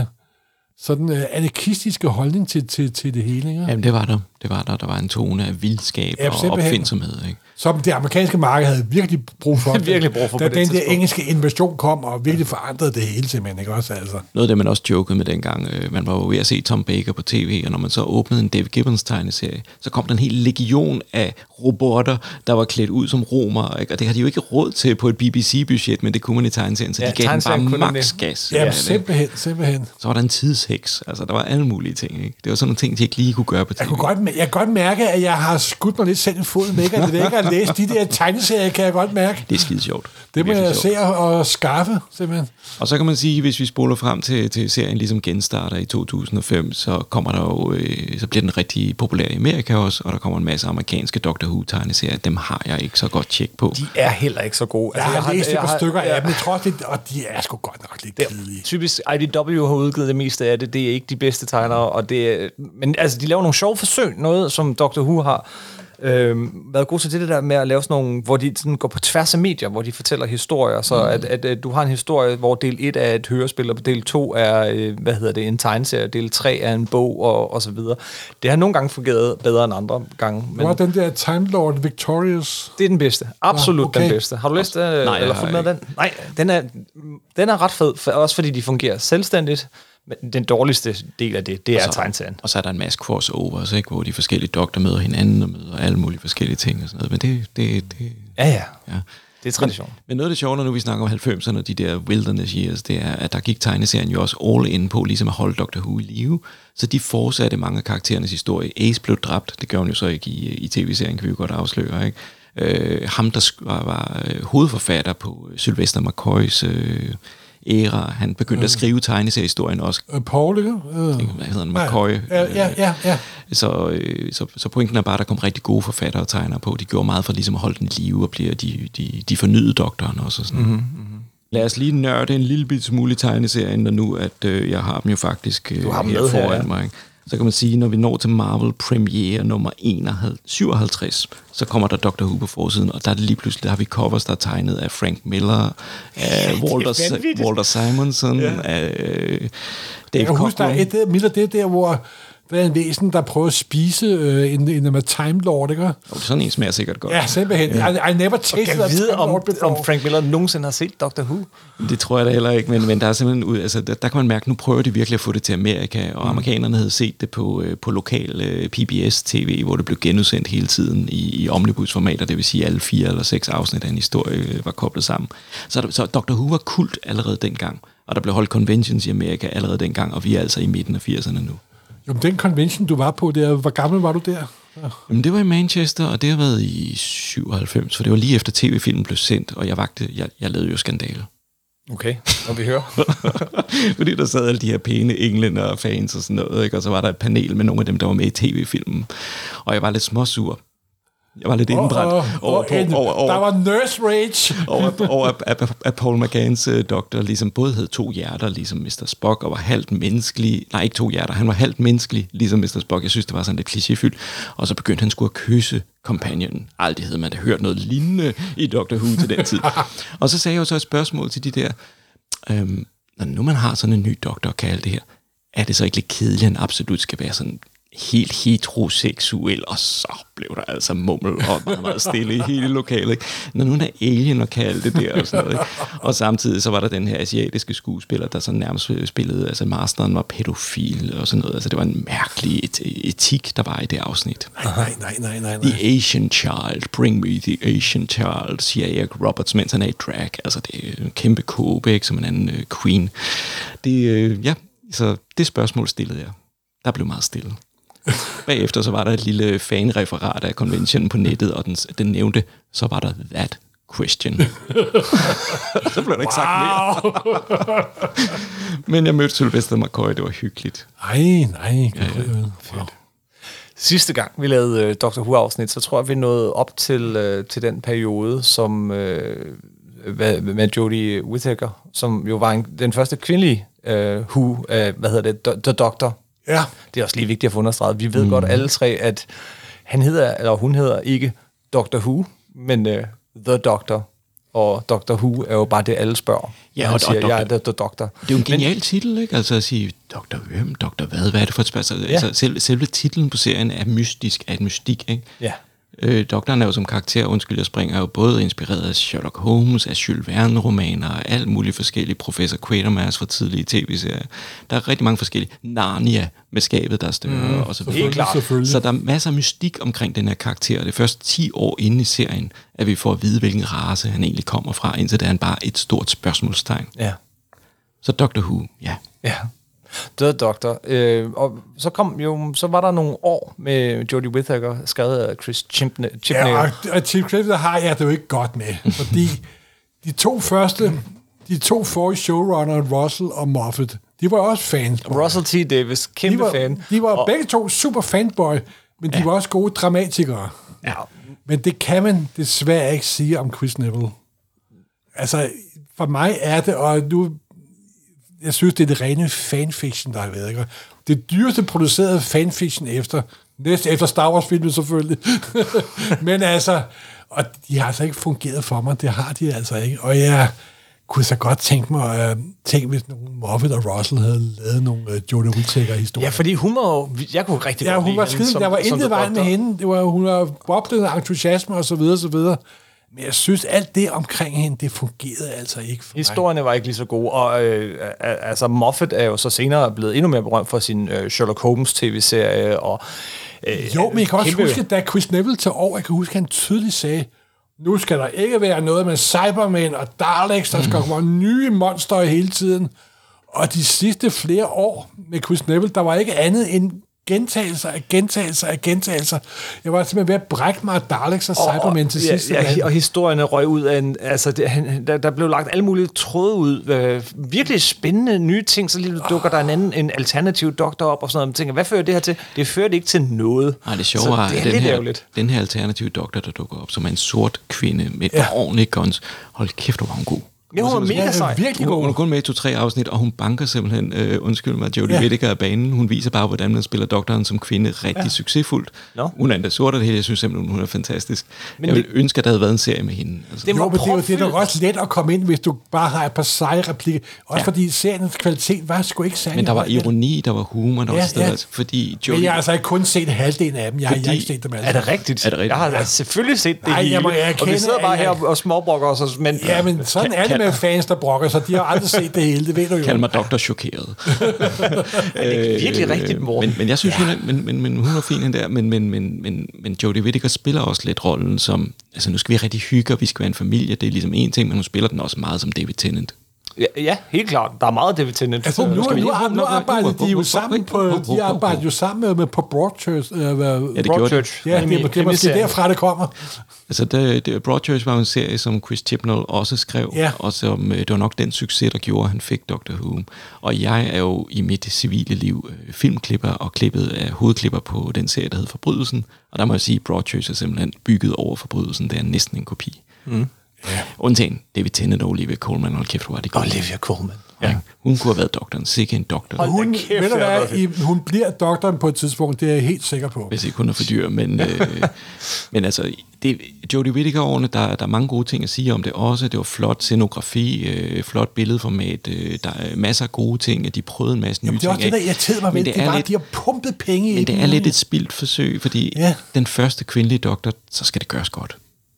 sådan øh, anarkistiske holdning til, til, til det hele. Ikke? Jamen, det var der. Det var der. Der var en tone af vildskab Ja, og opfindsomhed, ikke? Som det amerikanske marked havde virkelig brug for. Virkelig brug for Da den der engelske invasion kom, og virkelig forandrede det hele simpelthen, ikke også? Altså. Noget af det, man også jokede med dengang, øh, man var jo ved at se Tom Baker på tv, og når man så åbnede en David Gibbons tegneserie, så kom der en hel legion af robotter, der var klædt ud som romer, ikke? og det har de jo ikke råd til på et BBC-budget, men det kunne man i tegneserien, så Ja, de gav den bare det. gas. Jamen, Ja, simpelthen, simpelthen. Så var der en tidsheks, altså der var alle mulige ting. Ikke? Det var sådan nogle ting, de ikke lige kunne gøre på tv. Jeg, kunne godt, jeg kan godt mærke, at jeg har skudt mig lidt selv i foden med at, ikke at læse de der tegneserier, kan jeg godt mærke. Det er skide sjovt. Det må jeg sjovt. se og, skaffe, simpelthen. Og så kan man sige, hvis vi spoler frem til, til serien ligesom genstarter i 2005, så kommer der jo, øh, så bliver den rigtig populær i Amerika også, og der kommer en masse amerikanske Doctor Who tegneserier. Dem har jeg ikke så godt tjek på. De er heller ikke så gode. Jeg har læst et par stykker af dem, tror, det, og de er sgu godt nok lidt kedelige. Typisk IDW har udgivet det meste af det. Det er ikke de bedste tegnere. Og det er, men altså, de laver nogle sjove forsøg. Noget, som Doctor Who har øh, været god til det der med at lave sådan nogle, hvor de sådan går på tværs af medier, hvor de fortæller historier. Så mm. at, at, at, du har en historie, hvor del 1 er et hørespil, og del 2 er, øh, hvad hedder det, en tegneserie, del 3 er en bog, og, og så videre. Det har nogle gange fungeret bedre end andre gange. Men, Men var den der Time Lord Victorious. det er den bedste. Absolut Nå, okay. den bedste. Har du læst det, Nej, eller fulgt med den? Nej, den er, den er ret fed, for, også fordi de fungerer selvstændigt. Men den dårligste del af det, det er så- tegneserien. Og så er der en masse crossovers, ikke, hvor de forskellige doktor møder hinanden og møder alle mulige forskellige ting og sådan noget. Men det, det, det, Ja, ja. ja. Det er tradition. Men noget af det sjove, når nu vi snakker om 90'erne, de der wilderness years, det er, at der gik tegneserien jo også all in på, ligesom at holde Doctor Who i live. Så de fortsatte mange af karakterernes historie. Ace blev dræbt, det gør hun jo så ikke i, i tv-serien, kan vi jo godt afsløre. Ikke? Øh, ham, der var, var øh, hovedforfatter på øh, Sylvester McCoys øh, æra, han begyndte at skrive tegneseriehistorien også. Øh, Paul, ikke? Øh. Hvad hedder han? McCoy. Ja, ja, ja, ja. Så, øh, så, så pointen er bare, at der kom rigtig gode forfattere og tegnere på. De gjorde meget for ligesom at holde den i live og bliver de, de, de fornyede doktoren også. Og sådan. Mm-hmm. Lad os lige nørde en lille bit smule i tegneserien, når nu at øh, jeg har dem jo faktisk øh, Du har dem her med her, foran ja. mig. ikke? Så kan man sige, når vi når til Marvel Premiere nummer 51, 57, så kommer der Doctor Who på forsiden, og der er det lige pludselig, der har vi covers, der er tegnet af Frank Miller, af Walter. Walter Simonson, ja. af øh, Jeg Dave kan huske, der er et der, Miller, det er der, hvor er en væsen, der prøver at spise øh, en, en, en Time Lord, ikke? Og sådan en smager sikkert godt. Ja, simpelthen. I, I never tasted a vide, Time om, om Frank Miller nogensinde har set Doctor Who? Det tror jeg da heller ikke, men, men der er simpelthen ud, altså, der, der kan man mærke, nu prøver de virkelig at få det til Amerika, og mm. amerikanerne havde set det på, øh, på lokal øh, PBS-TV, hvor det blev genudsendt hele tiden i, i omnibusformater, det vil sige alle fire eller seks afsnit af en historie øh, var koblet sammen. Så, så Dr. Who var kult allerede dengang, og der blev holdt conventions i Amerika allerede dengang, og vi er altså i midten af 80'erne nu. Jo, men den convention, du var på der, hvor gammel var du der? Ja. Jamen, det var i Manchester, og det har været i 97, for det var lige efter tv-filmen blev sendt, og jeg vagte, jeg, jeg lavede jo skandale. Okay, og vi hører. Fordi der sad alle de her pæne englænder og fans og sådan noget, ikke? og så var der et panel med nogle af dem, der var med i tv-filmen. Og jeg var lidt småsur. Jeg var lidt oh, indbrændt Og, over, og på, over, over, der var nurse rage. over, over at, at, at Paul McGanns uh, doktor ligesom både havde to hjerter, ligesom Mr. Spock, og var halvt menneskelig. Nej, ikke to hjerter. Han var halvt menneskelig, ligesom Mr. Spock. Jeg synes, det var sådan lidt klichéfyldt. Og så begyndte han skulle at kysse companion. Aldrig havde man da hørt noget lignende i Doctor Who til den tid. og så sagde jeg jo så et spørgsmål til de der, øhm, når nu man har sådan en ny doktor og kan alt det her, er det så ikke lidt kedeligt, at han absolut skal være sådan helt heteroseksuel, og så blev der altså mummel og meget, meget stille i hele lokalet. Ikke? Når nu er alien og alt det der og sådan noget. Ikke? Og samtidig så var der den her asiatiske skuespiller, der så nærmest spillede, altså masteren var pædofil og sådan noget. Altså det var en mærkelig et, etik, der var i det afsnit. Nej, nej, nej, nej, nej. The Asian Child, bring me the Asian Child, siger Erik Roberts, mens han er i drag. Altså det er en kæmpe kåbe, ikke? som en anden uh, queen. Det, uh, ja, så det spørgsmål stillede jeg. Der blev meget stille. Bagefter så var der et lille fanreferat af konventionen på nettet, og den, den nævnte, så var der that question. så blev der ikke sagt mere. Men jeg mødte Sylvester McCoy, det var hyggeligt. Nej, nej. Ja, ja. Wow. Sidste gang vi lavede uh, Dr. Who-afsnit, så tror jeg, vi nåede op til, uh, til den periode, som uh, med, med Jodie Whittaker, som jo var en, den første kvindelige uh, Who, uh, hvad hedder det, The Doctor. Ja. Det er også lige vigtigt at få understreget. Vi ved mm. godt alle tre, at han hedder, eller hun hedder ikke Dr. Who, men uh, The Doctor. Og Dr. Who er jo bare det, alle spørger. Ja, og, og, siger, og jeg er The, the Doctor. Det er jo en genial titel, ikke? Altså at sige, doktor hvem, doktor hvad, hvad er det for et spørgsmål? Ja. Altså, selv, selve titlen på serien er mystisk, er et mystik, ikke? Ja. Øh, doktoren er jo som karakter, undskyld jeg springer, er jo både inspireret af Sherlock Holmes, af Jules Verne-romaner, og alt muligt forskellige. Professor Quatermass fra tidlige tv-serier. Der er rigtig mange forskellige. Narnia med skabet, der er større, mm, og så Helt klart. Så der er masser af mystik omkring den her karakter. Det er først 10 år inde i serien, at vi får at vide, hvilken race han egentlig kommer fra, indtil det er han bare et stort spørgsmålstegn. Ja. Så Doctor Who, ja. Ja. The Doctor. Øh, og så kom jo, så var der nogle år med Jodie Whittaker, skrevet af Chris Chibnall. Ja, og, og Tim Clifton har jeg det jo ikke godt med, fordi de to første, de to forrige showrunner, Russell og Moffat, de var også fans. Russell T. Davis, kæmpe de var, fan. De var og, begge to super fanboy, men de ja. var også gode dramatikere. Ja. Men det kan man desværre ikke sige om Chris Neville. Altså, for mig er det, og nu jeg synes, det er det rene fanfiction, der har været. Ikke? Det dyreste producerede fanfiction efter, næst efter Star Wars-filmen selvfølgelig. Men altså, og de har altså ikke fungeret for mig, det har de altså ikke. Og jeg kunne så godt tænke mig at uh, tænke, hvis nogen Moffat og Russell havde lavet nogle uh, Jodie Whittaker-historier. Ja, fordi hun var jeg kunne rigtig ja, godt hun var skide, der var intet vejen med hende. Det var, hun var boblende entusiasme og så videre, så videre. Men jeg synes, alt det omkring hende, det fungerede altså ikke for Historierne mig. var ikke lige så gode, og øh, altså Moffat er jo så senere blevet endnu mere berømt for sin øh, Sherlock Holmes tv-serie, og øh, Jo, men jeg kan også kæmpe... huske, da Chris Neville tog over, jeg kan huske, at han tydeligt sagde, nu skal der ikke være noget med Cybermen og Daleks, der skal komme nye monster hele tiden. Og de sidste flere år med Chris Neville, der var ikke andet end gentagelser af gentagelser af gentagelser. Jeg var simpelthen ved at brække mig af Daleks og Cybermen til sidst. Ja, ja, og historierne røg ud af en... Altså, det, han, der, der blev lagt alle mulige tråde ud. Øh, virkelig spændende nye ting, så lige dukker oh. der en anden en alternativ doktor op og sådan noget. Man tænker, hvad fører det her til? Det fører det ikke til noget. Nej, det sjove er, at den her, den her alternative doktor, der dukker op, som er en sort kvinde med et ja. ordentligt guns, hold kæft, hvor var hun god. Ja, hun var Ja, mega det er sej. virkelig Hun, hun er god. kun med i to-tre afsnit, og hun banker simpelthen, øh, undskyld mig, Jodie Ja. Whittaker af banen. Hun viser bare, hvordan man spiller doktoren som kvinde rigtig ja. succesfuldt. Nå. Hun er endda sort af det hele. Jeg synes simpelthen, hun er fantastisk. Men Men jeg vil det- ønske, at der havde været en serie med hende. Altså. Det Jo, var men det er jo det er nok også let at komme ind, hvis du bare har et par seje replikker. Også ja. fordi seriens kvalitet var sgu ikke særlig Men der var ironi, der var humor, der Ja, var stadig, ja. altså, fordi Men Jodie... jeg har altså ikke kun set halvdelen af dem. Jeg, har- jeg har Fordi- ikke set dem alle. Er det rigtigt? Er det rigtigt? Jeg har Ja. ja. selvfølgelig set det Nej, jeg hele. må og vi sidder bare her jeg- og småbrokker os, men... Ja, men sådan er det med fans, der brokker sig. De har aldrig set det hele, det ved du jo. Kald mig doktor chokeret. det er virkelig rigtigt, Morten. Men, men jeg synes, ja. hun, er, men, men, men hun er fin, der, men, men, men, men, men Jodie Whittaker spiller også lidt rollen som, altså nu skal vi rigtig hygge, og vi skal være en familie, det er ligesom en ting, men hun spiller den også meget som David Tennant. Ja, ja, helt klart. Der er meget David Tennant. Altså, nu, nu, nu, nu arbejder de jo sammen på, de arbejder jo sammen med, med på Broadchurch. Øh, ja, det gjorde Broadchurch. det. ja, det, er- det er måske derfra, det kommer. Altså, det, det, Broadchurch var en serie, som Chris Chibnall også skrev, Ja. og som, øh, det var nok den succes, der gjorde, at han fik Doctor Who. Og jeg er jo i mit civile liv øh, filmklipper og klippet af hovedklipper på den serie, der hed Forbrydelsen. Og der må jeg sige, at Broadchurch er simpelthen bygget over Forbrydelsen. Det er næsten en kopi. Mm. Ja. Undtagen David Tennant og Olivia Colman. Hold kæft, hvor var det godt. Olivia Colman. Ja. Hun kunne have været doktoren. Sikke en doktor. Da Hun, kæft, ved du er hvad, I, hun bliver doktoren på et tidspunkt, det er jeg helt sikker på. hvis ikke hun er for dyr. Men, øh, men altså, det, Jodie Whittaker-årene, der, der er mange gode ting at sige om det også. Det var flot scenografi, øh, flot billedformat, øh, der er masser af gode ting, de prøvede en masse nye Jamen, det er også ting. det, der irriterede mig ved. Men Det, det er bare, lidt, de har pumpet penge i men det den. er lidt et spildt forsøg, fordi ja. den første kvindelige doktor, så skal det gøres godt.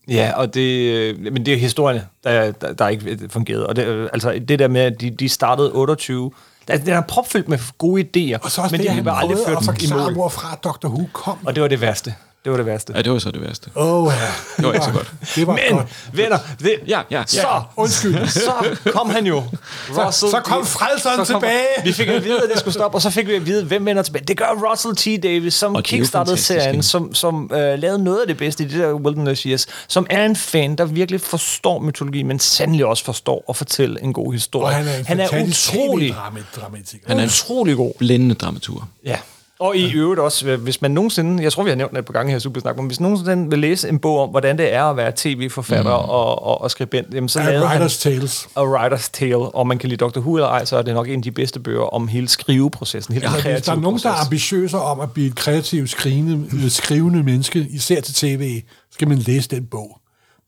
Ja, og det, øh, men det er historierne, der, der, der ikke fungerede. Og det, øh, altså det der med, at de, de startede 28... Der, den er propfyldt med gode idéer, Og så også men det, de har aldrig ført dem i mål. hvorfra Dr. Who kom. Og det var det værste. Det var det værste. Ja, det var så det værste. Åh, oh, ja. Det var ikke så godt. Det var Men, godt. venner, det, Ja, ja, så, ja. Undskyld. så kom han jo. Russell, så kom frelseren tilbage. Vi fik at vide, at det skulle stoppe, og så fik vi at vide, hvem vender tilbage. Det gør Russell T. Davis, som kickstartede serien, som, som øh, lavede noget af det bedste i det der Wilderness Years, som er en fan, der virkelig forstår mytologi, men sandelig også forstår at fortælle en god historie. Og han er en han er utrolig, dramatiker. Han er en utrolig god. blændende dramatur. Ja. Og i øvrigt også, øh, hvis man nogensinde, jeg tror vi har nævnt det et par gange her i Supersnak, men hvis nogensinde vil læse en bog om, hvordan det er at være tv-forfatter mm. og, og, og skribent, jamen så A lavede han Writer's Tales. A Writer's Tale, og man kan lide Dr. Who eller ej, så er det nok en af de bedste bøger om hele skriveprocessen, hele den Altså, hvis der er nogen, der er ambitiøse om at blive et kreativt skrivende, øh, skrivende menneske, især til tv, skal man læse den bog.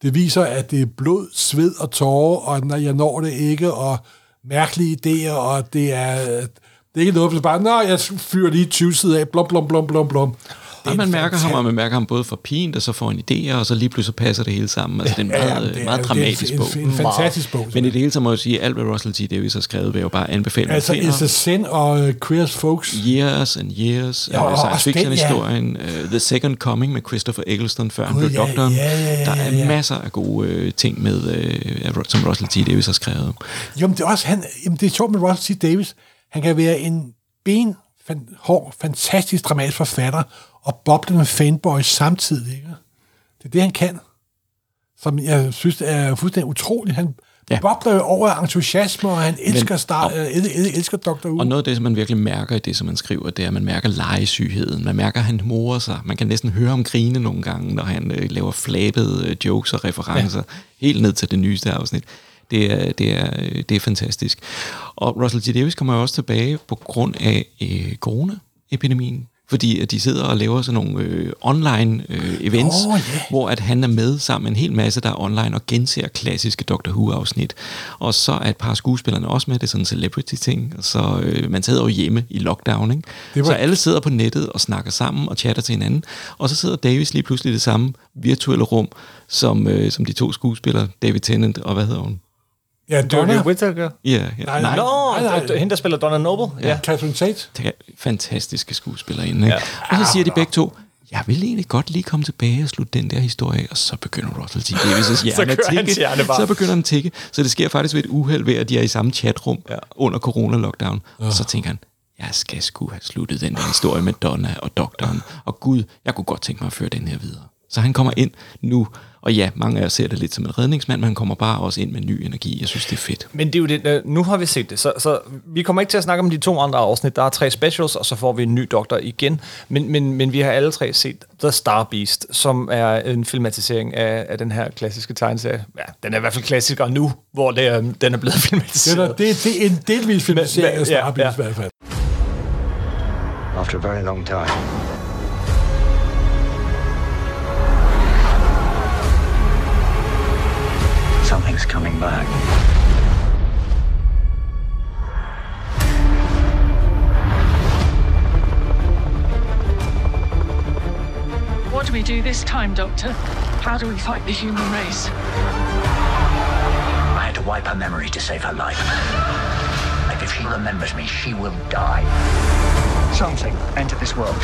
Det viser, at det er blod, sved og tårer, og når jeg når det ikke, og mærkelige idéer, og det er, er ikke noget, bare, nå, jeg fyrer lige 20 sider af, blom, blom, blom, blom, blom. Og man mærker ham, og man mærker ham både for pint, og så får en idéer, og så lige pludselig passer det hele sammen. Altså, det er en meget, det er- meget dramatisk det er bog. en, en, en fantastisk bog. Men i det hele taget må jeg sige, at alt hvad Russell T. Davis har skrevet, vil jeg jo bare anbefale. altså, It's a Sin og uh, Queers Folks. Years and Years, Ja, ja, og uh, science også den, fiction-historien, ja. uh, The Second Coming med Christopher Eccleston, før han Gud, blev ja, doktoren. ja, ja, ja, Der er ja, ja. masser af gode uh, ting med, uh, som Russell T. Davis har skrevet. Jo, men det er også, han, jamen, det er sjovt med Russell T. Davis. Han kan være en ben, hård, fantastisk dramatisk forfatter, og boblende fanboy samtidig. Ikke? Det er det, han kan. Som jeg synes er fuldstændig utroligt. Han ja. Bobler jo over af entusiasme, og han elsker, Men- star, øh, el, el, elsker Dr. Who. Og noget af det, som man virkelig mærker i det, som man skriver, det er, at man mærker legesygheden. Man mærker, at han morer sig. Man kan næsten høre ham grine nogle gange, når han øh, laver flabede øh, jokes og referencer, ja. helt ned til det nyeste afsnit. Det er, det, er, øh, det er fantastisk. Og Russell T. Davis kommer jo også tilbage på grund af øh, corona-epidemien. Fordi at de sidder og laver sådan nogle øh, online øh, events, oh, yeah. hvor at han er med sammen med en hel masse, der er online og genser klassiske Doctor Who-afsnit. Og så er et par skuespillerne også med, det er sådan en celebrity-ting. Så øh, man sidder jo hjemme i lockdown, ikke? Var- Så alle sidder på nettet og snakker sammen og chatter til hinanden. Og så sidder Davis lige pludselig i det samme virtuelle rum, som, øh, som de to skuespillere, David Tennant og hvad hedder hun? Ja, Donna. Whittaker. Ja, ja. Nej, Nå, nej, nej. hende, der spiller Donna Noble. Ja. Catherine Tate. Det er fantastiske skuespillerinde. Ikke? Ja. Og så siger de begge to, jeg vil egentlig godt lige komme tilbage og slutte den der historie af, og så begynder Russell T. Davis' hjerne at tikke. hjerne bare. Så begynder han at tikke. Så det sker faktisk ved et uheld ved, at de er i samme chatrum Ja. ja. under corona-lockdown. Og så tænker han, jeg skal sgu have sluttet den der historie med Donna og doktoren. Og gud, jeg kunne godt tænke mig at føre den her videre. Så han kommer ind nu, og ja, mange af os ser det lidt som en redningsmand, men han kommer bare også ind med ny energi. Jeg synes, det er fedt. Men det er jo det, øh, nu har vi set det, så, så vi kommer ikke til at snakke om de to andre afsnit. Der er tre specials, og så får vi en ny doktor igen. Men, men, men vi har alle tre set The Star Beast, som er en filmatisering af, af den her klassiske tegneserie. Ja, den er i hvert fald klassiker nu, hvor det er, den er blevet Det er, filmatiseret. det, det er en delvis filmatisering af ja, Star Beast ja. i hvert fald. After a very long time. Back. What do we do this time, Doctor? How do we fight the human race? I had to wipe her memory to save her life. And if she remembers me, she will die. Something entered this world.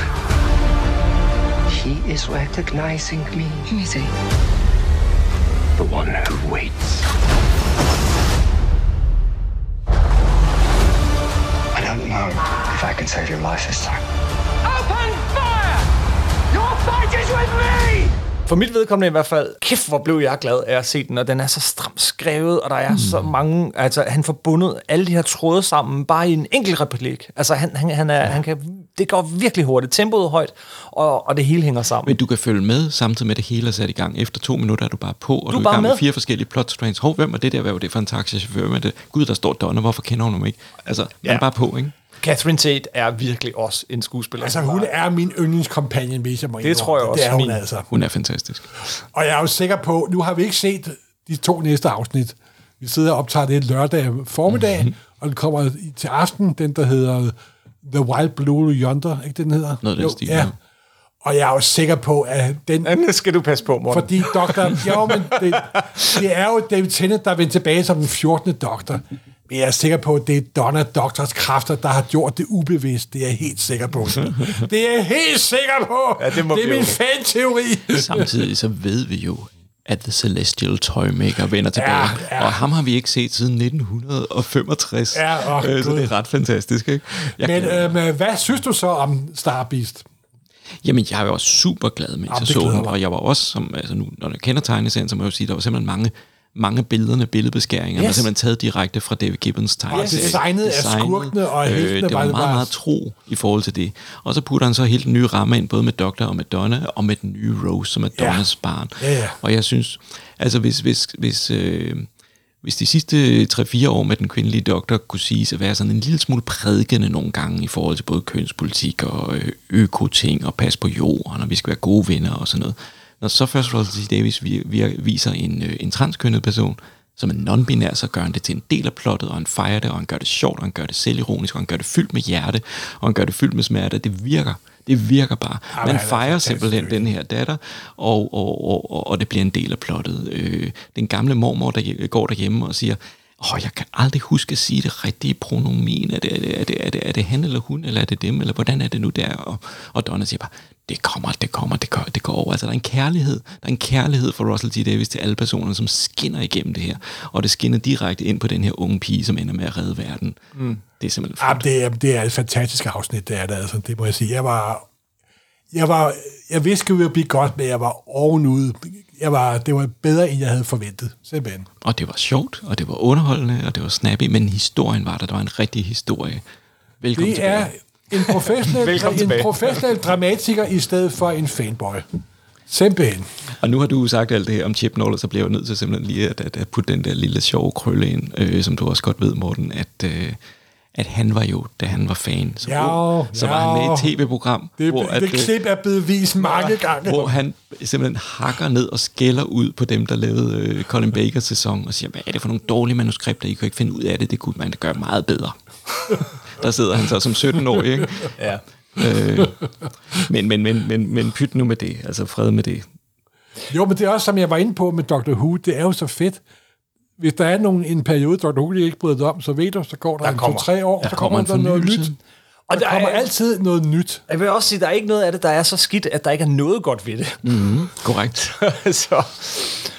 He is recognizing me. Who is he? The one who waits. I don't know if I can save your life this time. Open fire! Your fight is with me! For mit vedkommende i hvert fald, kæft hvor blev jeg glad af at se den, og den er så stramt skrevet, og der er mm. så mange, altså han får bundet alle de her tråde sammen, bare i en enkelt replik. Altså han, han, han, er, ja. han kan, det går virkelig hurtigt, tempoet er højt, og, og det hele hænger sammen. Men du kan følge med, samtidig med at det hele er sat i gang. Efter to minutter er du bare på, og du, er er i gang med. med. fire forskellige plot strands. Hov, hvem er det der? Hvad var det for en taxichauffør? Med det? Gud, der står Donna, hvorfor kender hun ham ikke? Altså, ja. man er bare på, ikke? Catherine Tate er virkelig også en skuespiller. Altså, hun er min yndlingskompagnon, hvis jeg må Det tror jeg også, Det er hun min. altså. Hun er fantastisk. Og jeg er jo sikker på, nu har vi ikke set de to næste afsnit. Vi sidder og optager det lørdag formiddag, Mhm. mm-hmm. og det kommer til aften, den der hedder The Wild Blue Yonder, ikke den hedder? Noget den stil, ja. Og jeg er jo sikker på, at den... Det skal du passe på, Morten. Fordi doktor... Jo, men det, det er jo David Tennant, der er vendt tilbage som den 14. doktor. Men jeg er sikker på, at det er Donna Doktors kræfter, der har gjort det ubevidst. Det er jeg helt sikker på. Det er jeg helt sikker på! Ja, det må det er min fan-teori. Samtidig så ved vi jo, at The Celestial Toymaker vender tilbage. Ja, ja. Og ham har vi ikke set siden 1965. Ja, Øh, så det er ret fantastisk, ikke? Jeg Men kan- øhm, hvad synes du så om Star Beast? Jamen, jeg var også super glad, mens Jamen, jeg så den, og jeg var også, som, altså nu, når jeg kender tegneserien, så må jeg jo sige, der var simpelthen mange, mange billederne, billedbeskæringer, yes. Yes. simpelthen taget direkte fra David Gibbons tegneserie. designet af skurkene og heltene øh, det var meget, meget tro i forhold til det. Og så putter han så den nye ramme ind, både med Doctor og med Donna, og med den nye Rose, som er. Donnas barn. Ja, ja. Og jeg synes, altså hvis, hvis, hvis, øh, hvis de sidste 3-4 år med den kvindelige doktor kunne siges at være sådan en lille smule prædikende nogle gange i forhold til både kønspolitik og øh, økoting og pas på jorden, og vi skal være gode venner og sådan noget. Når så først Russell T. Davis vi, vi, viser en, øh, en transkønnet person, som er non-binær, så gør han det til en del af plottet, og han fejrer det, og han gør det sjovt, og han gør det selvironisk, og han gør det fyldt med hjerte, og han gør det fyldt med smerte. Det virker. Det virker bare. men Man er fejrer simpelthen den her datter, og, og, og, og, og det bliver en del af plottet. Øh, den gamle mormor, der går derhjemme og siger, åh, jeg kan aldrig huske at sige det rigtige pronomen. Er det, er det, er det, er det, er det han eller hun, eller er det dem, eller hvordan er det nu der? Og, og Donna siger bare, det kommer, det kommer, det går, det går over. Altså, der er en kærlighed, der er en kærlighed for Russell T. Davis til alle personer, som skinner igennem det her. Og det skinner direkte ind på den her unge pige, som ender med at redde verden. Mm. Det er simpelthen Ja, det, er, det er et fantastisk afsnit, det er det, altså. Det må jeg sige. Jeg var... Jeg, var, jeg vidste, det ville blive godt, men jeg var ovenude. Jeg var, det var bedre, end jeg havde forventet. Simpelthen. Og det var sjovt, og det var underholdende, og det var snappy, men historien var der. Der var en rigtig historie. Velkommen Det tilbage. er en professionel, en professionel dramatiker i stedet for en fanboy. Simpelthen. Og nu har du sagt alt det her om Chip Noller, så bliver jeg nødt til simpelthen lige at, at, at putte den der lille sjove krølle ind, øh, som du også godt ved, Morten, at, øh, at han var jo, da han var fan, så, Ja, ung, så var han med i ja. et tv-program, Det, hvor, det øh, klip er blevet vist mange gange. hvor han simpelthen hakker ned og skælder ud på dem, der lavede øh, Colin Bakers sæson, og siger, hvad er det for nogle dårlige manuskripter, I kan ikke finde ud af det, det kunne man da gøre meget bedre. der sidder han så som 17-årig, ikke? Ja. Øh, men, men, men, men, men pyt nu med det, altså fred med det. Jo, men det er også, som jeg var inde på med Dr. Who, det er jo så fedt. Hvis der er nogen, en periode, Dr. Who de ikke bryder om, så ved du, så går der, Der en to-tre år, der så kommer kommer en der noget nyt. Og der, der kommer er- altid noget nyt. Jeg vil også sige, der er ikke noget af det, der er så skidt, at der ikke er noget godt ved det. Mm, korrekt. så,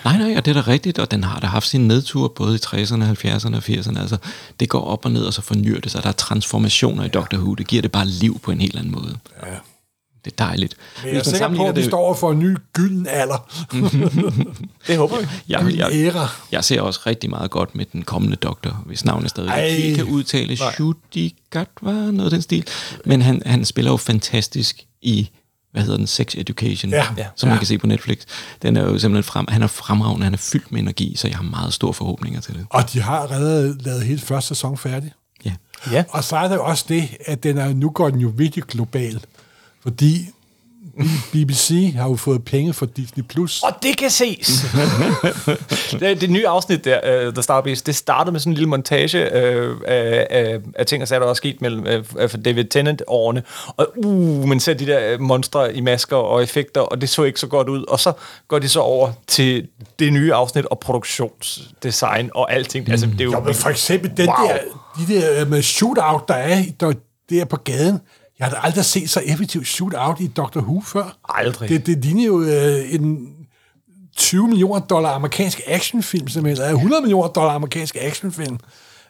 Nej, nej, og det er da rigtigt, og den har da haft sin nedtur både i 60'erne, 70'erne og 80'erne. Altså, det går op og ned, og så fornyer det sig. Der er transformationer i Doctor Who. Det giver det bare liv på en helt anden måde. Det er dejligt. Men jeg er sikker på, at vi står for en ny gylden alder. Det håber vi. jeg, jeg, æra. jeg ser også rigtig meget godt med den kommende doktor, hvis navnet stadig Ej. ikke kan udtale. Shudigat var noget af den stil. Men han, han spiller jo fantastisk i hvad hedder den, Sex Education, Ja. Ja. som man Ja. kan se på Netflix. Den er jo simpelthen frem, han er fremragende, han er fyldt med energi, så jeg har meget store forhåbninger til det. Og de har allerede lavet hele første sæson færdig. Ja. Ja. Og så er jo også det, at den er, nu går den jo virkelig global. Fordi BBC har jo fået penge fra Disney+. Plus. Og det kan ses. det, det nye afsnit der, uh, The Starbase, det startede med sådan en lille montage uh, af, af, af ting og sager, der er sket mellem uh, David Tennant-årene. Og uh, man ser de der øh, monstre i masker og effekter, og det så ikke så godt ud. Og så går de så over til det nye afsnit og produktionsdesign og alting. Altså, det er jo, Jo, men for eksempel den Wow. der, de der med shootout, der er der, der på gaden. Jeg har da aldrig set så effektivt shootout i Doctor Who før. Aldrig. Det, det ligner jo øh, en 20 millioner dollar amerikansk actionfilm, simpelthen. Eller 100 millioner dollar amerikansk actionfilm.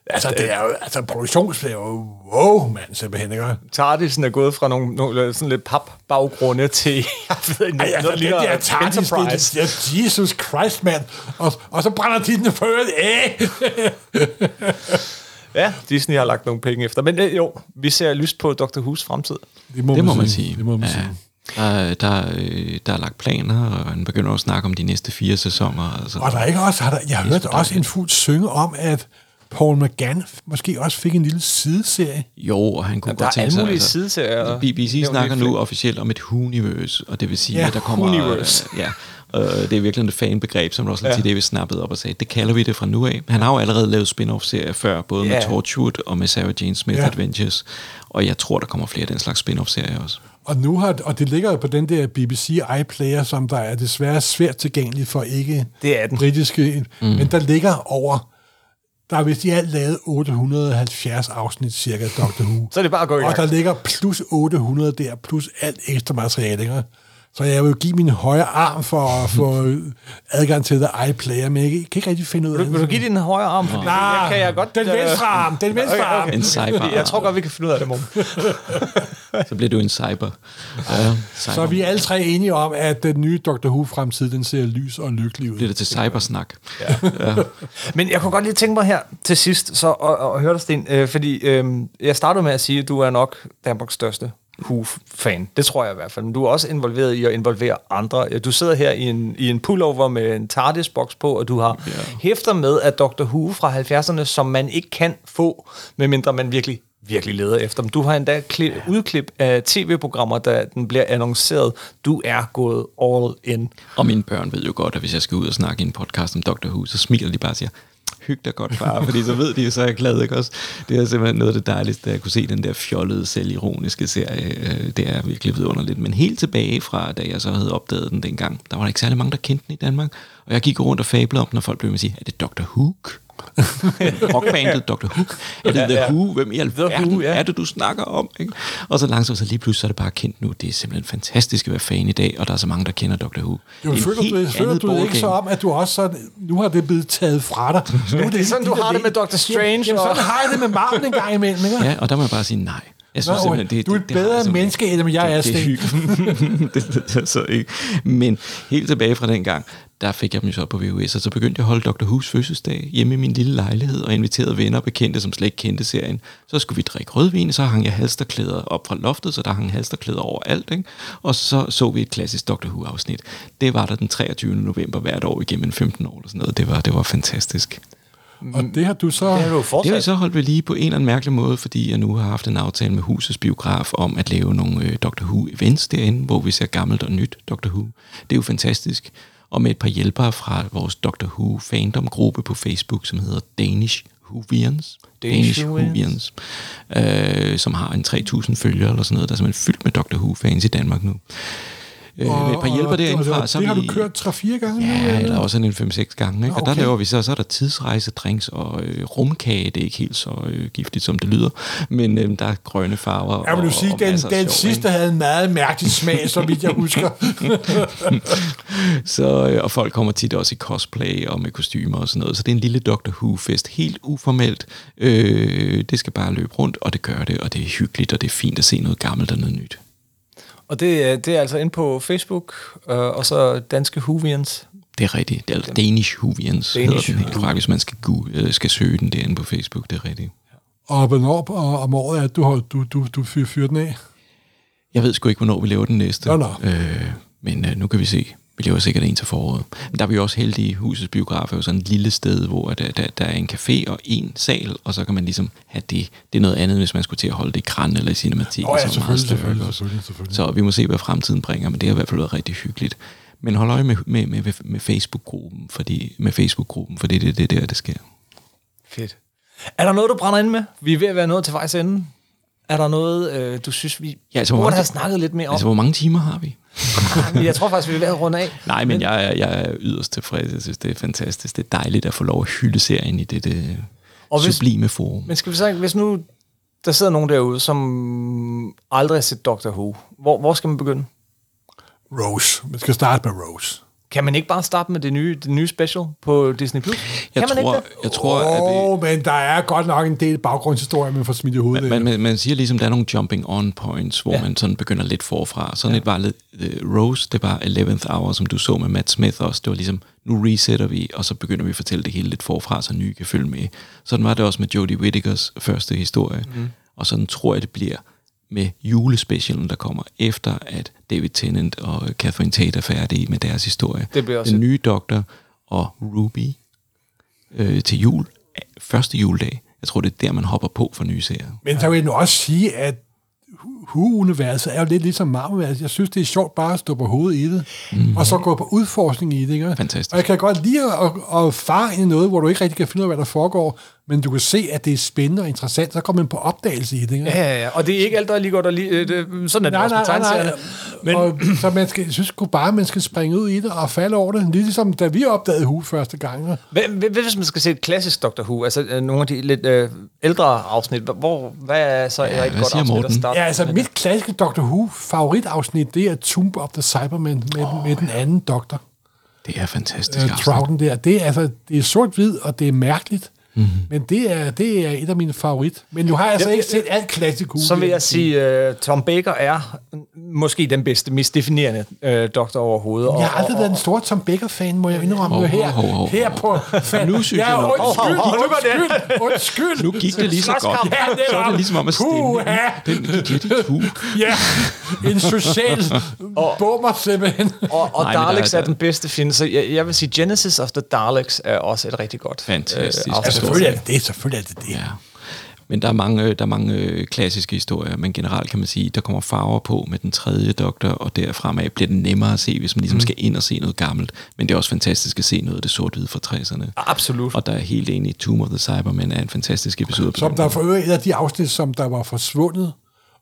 Altså, det er jo, altså, produktionsfilm er jo, wow, mand, simpelthen, ikke? TARDIS'en er gået fra nogle, nogle sådan lidt papbaggrunde til, jeg ved ikke, Ej, altså, noget det ligner der TARDIS, det, det, Jesus Christ, mand. Og, og så brænder de den før af. Ja, Disney har lagt nogle penge efter. Men øh, jo, vi ser lyst på Dr. Who's fremtid. Det må, Det må man sige. Det må man ja. sige. Der, der, øh, der er lagt planer, og han begynder at snakke om de næste fire sæsoner. Altså. Og der er ikke også, har der, jeg hørte sgu også en fuld synge om, at Paul McGann måske også fik en lille sideserie. Jo, og han kunne Jamen, der godt er tænke alle sig... mulige sideserier. BBC Det er jo snakker lidt nu officielt om et Hooniverse, og det vil sige, Ja, at der kommer... Hooniverse. Øh, ja, øh, det er virkelig et fanbegreb, som Russell Ja. Davis snappede op og sagde, det kalder vi det fra nu af. Han har jo allerede lavet spin-off-serier før, både Ja. med Torchwood og med Sarah Jane Smith Ja. Adventures, og jeg tror, der kommer flere af den slags spin-off-serier også. Og nu har, og det ligger jo på den der BBC iPlayer, som der er desværre svært tilgængelig for ikke Det er den. britiske, mm. men der ligger over, der er vist i alt lavet 870 afsnit cirka Doctor Who. Så er det bare at gå i Og der gang. ligger plus 800 der, plus alt ekstra materiale. Ikke? Så jeg vil give min højre arm for at få adgang til the iPlayer, men jeg kan ikke rigtig finde ud af Vil, vil du give din højre arm? Fordi Nej, jeg kan jeg godt... den øh, venstre arm, den venstre Okay, arm. okay. En cyber. Jeg tror godt, vi kan finde ud af det, morgen. Så bliver du en cyber. Ja, cyber. Så vi er alle tre enige om, at den nye Doctor Who-fremtid, den ser lys og lykkelig ud. bliver det til cybersnak. Men jeg kunne godt lige tænke mig her til sidst, så at, at høre dig, Sten, øh, fordi øh, jeg startede med at sige, at du er nok Danmarks største Who-fan. Det tror jeg i hvert fald. Men du er også involveret i at involvere andre. Du sidder her i en, i en pullover med en TARDIS-boks på, og du har yeah. hæfter med at Dr. Who fra 70'erne, som man ikke kan få, medmindre man virkelig virkelig leder efter dem. Du har endda kli- udklip af tv-programmer, da den bliver annonceret. Du er gået all in. Og mine børn ved jo godt, at hvis jeg skal ud og snakke i en podcast om Dr. Who, så smiler de bare og siger, hyg dig godt, far, fordi så ved de, så er jeg glad, ikke også? Det er simpelthen noget af det dejligste, at jeg kunne se den der fjollede, selvironiske serie. Øh, det er virkelig vidunderligt. Men helt tilbage fra, da jeg så havde opdaget den dengang, der var der ikke særlig mange, der kendte den i Danmark. Og jeg gik rundt og fablede om når folk blev med at sige, er det Dr. Hook? Rockbandet Dr. Hook? Er det Ja, The ja. Who? Hvem i alverden Who, ja. er det, du snakker om? Ikke? Og så langsomt, så lige pludselig så er det bare kendt nu. Det er simpelthen fantastisk at være fan i dag, og der er så mange, der kender Dr. Who. Jo, Det er en føler du, føler du det ikke så om, at du også sådan, nu har det blevet taget fra dig. Nu er det er sådan, de du har det med Dr. Strange Jamen, jamen, og- sådan har jeg det med Marvel en gang imellem. Ikke? Ja, og der må jeg bare sige nej. Jeg synes Nå, simpelthen, det, du er det, et det bedre simpelthen- menneske, end jeg er, det, det, Sten. det, det, det, er så ikke. Men helt tilbage fra den gang, der fik jeg dem så på VHS, og så begyndte jeg at holde Dr. Who's fødselsdag hjemme i min lille lejlighed, og inviterede venner og bekendte, som slet ikke kendte serien. Så skulle vi drikke rødvin, så hang jeg halsterklæder op fra loftet, så der hang halsterklæder over alt, ikke? og så så vi et klassisk Dr. Who-afsnit. Det var der den 23. november hvert år igennem 15 år, eller sådan noget. Det var, det var fantastisk. Og det har du så... Det har du jo Det har vi fortsat. så holdt ved lige på en eller anden mærkelig måde, fordi jeg nu har haft en aftale med husets biograf om at lave nogle øh, Dr. Who-events derinde, hvor vi ser gammelt og nyt Dr. Who. Det er jo fantastisk. Og med et par hjælpere fra vores Dr. Who fandom-gruppe på Facebook, som hedder Danish Whovians. Danish Whovians. øh, som har en 3.000 følgere eller sådan noget, der er simpelthen fyldt med Dr. Who-fans i Danmark nu. Øh, med et par hjælpere derindefra, og så det har vi... du kørt 3-4 gange nu? Ja, eller også en 5-6 gange. Ikke? Og der Okay. laver vi så, så er der tidsrejse, drinks og øh, rumkage. Det er ikke helt så øh, giftigt, som det lyder. Men øh, der er grønne farver. Jeg vil og, du sige, og den, den sjov, sidste havde en meget mærkelig smag, så vidt jeg husker. ikke? Så, øh, og folk kommer tit også i cosplay og med kostymer og sådan noget. Så det er en lille Doctor Who-fest. Helt uformelt. Øh, det skal bare løbe rundt, og det gør det. Og det er hyggeligt, og det er fint at se noget gammelt og noget nyt. Og det, er- det er altså inde på Facebook, øh, og så Danske Huvians. Det er rigtigt. Det er Danish Huvians, Danish hedder den helt faktisk, hvis man skal, gu, øh, skal søge den derinde på Facebook. Det er rigtigt. Og hvornår om året er du, har- du, du, du fyrer, fyrer den af? Jeg ved sgu ikke, hvornår vi laver den næste. Nå, nå. Øh, men øh, nu kan vi se. Vi laver sikkert en til foråret. Men der er vi også heldige. Husets biograf er jo sådan et lille sted, hvor der, der, der er en café og en sal, og så kan man ligesom have det. Det er noget andet, hvis man skulle til at holde det i Kran eller i Cinematik. Åh ja, selvfølgelig, selvfølgelig, selvfølgelig, selvfølgelig. Så vi må se, hvad fremtiden bringer, men det har i hvert fald været rigtig hyggeligt. Men hold øje med, med, med, med Facebook-gruppen, fordi, med Facebook-gruppen, fordi det er det der, det sker. Fedt. Er der noget, du brænder ind med? Vi er ved at være nået til vejs ende. Er der noget, øh, du synes, vi Ja, altså, burde mange- have snakket lidt mere om? Altså, hvor mange timer har vi? jeg tror faktisk, vi er ved at runde af. Nej, men jeg, er- jeg er yderst tilfreds. Jeg synes, det er fantastisk. Det er dejligt at få lov at hylde serien i det, det Og hvis- sublime forum. Men skal vi så, hvis nu der sidder nogen derude, som aldrig har set Doctor Who, hvor, hvor skal man begynde? Rose. Man skal starte med Rose. Kan man ikke bare starte med det nye, det nye special på Disney+. Plus? Jeg kan man tror, ikke det? jeg tror, at Åh, oh, men der er godt nok en del baggrundshistorie, man får smidt i hovedet. man, man, man siger ligesom, der er nogle jumping on points, hvor ja. man sådan begynder lidt forfra. Sådan ja. et var lidt, uh, Rose, det var 11th Hour, som du så med Matt Smith også. Det var ligesom, nu resetter vi, og så begynder vi at fortælle det hele lidt forfra, så nye kan følge med. Sådan var det også med Jodie Whittakers første historie. Mm. Og sådan tror jeg, det bliver med julespecialen, der kommer efter, at David Tennant og Catherine Tate er færdige med deres historie. Det bliver også Den nye doktor og Ruby øh, til jul, første juledag. Jeg tror, det er der, man hopper på for nye serier. Men så vil jeg nu også sige, at Hu-universet er jo lidt ligesom Marvel-universet. Jeg synes, det er sjovt bare at stå på hovedet i det, mm. og så gå på udforskning i det. Ikke? Fantastisk. Og jeg kan godt lide at, at, at fare ind i noget, hvor du ikke rigtig kan finde ud af, hvad der foregår, men du kan se, at det er spændende og interessant, så kommer man på opdagelse i det. Ikke? Ja, ja, ja. Og det er ikke alt, der er lige godt. Og lige, øh, det, sådan er det Nej, også nej, nej, nej. Men, og, så man skal, jeg synes sgu bare, man skal springe ud i det og falde over det. Ligesom da vi opdagede Hu første gang. Hvad, hvad, hvad hvis man skal se et klassisk Doctor Who, altså øh, nogle af de lidt øh, ældre afsnit, hvor, hvad er så ja, et godt afsnit Morten? at starte Ja, altså mit klassiske Doctor Who favoritafsnit, det er Tomb of the Cybermen med, oh, med den anden doktor. Det er fantastisk. øh. Trouten der. Det er, altså, det er sort-hvid, og det er mærkeligt. Mm-hmm. Men det er, det er et af mine favorit. Men nu har jeg altså Ja, ikke ja, set alt klassisk Who. Så vil jeg sige, uh, Tom Baker er måske den bedste, mest definerende uh, doktor overhovedet. Jeg har aldrig været en stor Tom Baker-fan, må jeg indrømme. Hov, her, hov, hov, her på... Fan. Nu synes ja, jeg nok- undskyld, Hov, hov, hov, undskyld, undskyld. Nu gik det lige så godt. Ja, det så er var- det ligesom om at stemme. Den gik lidt i tu. Ja, en social bummer simpelthen. Og, og Daleks er- er, den bedste film, så jeg, jeg vil sige, Genesis of the Daleks er også et rigtig godt Fantastisk. Ja, afsnit. Selvfølgelig er det det, selvfølgelig er det det. Ja. Men der er mange, øh, der er mange øh, klassiske historier, men generelt kan man sige, der kommer farver på med den tredje doktor, og derfremad bliver det nemmere at se, hvis man ligesom skal ind og se noget gammelt. Men det er også fantastisk at se noget af det sort-hvide fra 60'erne. Absolut. Og der er helt enig i Tomb of the Cybermen er en fantastisk episode. på Som der er for øvrigt af de afsnit, som der var forsvundet,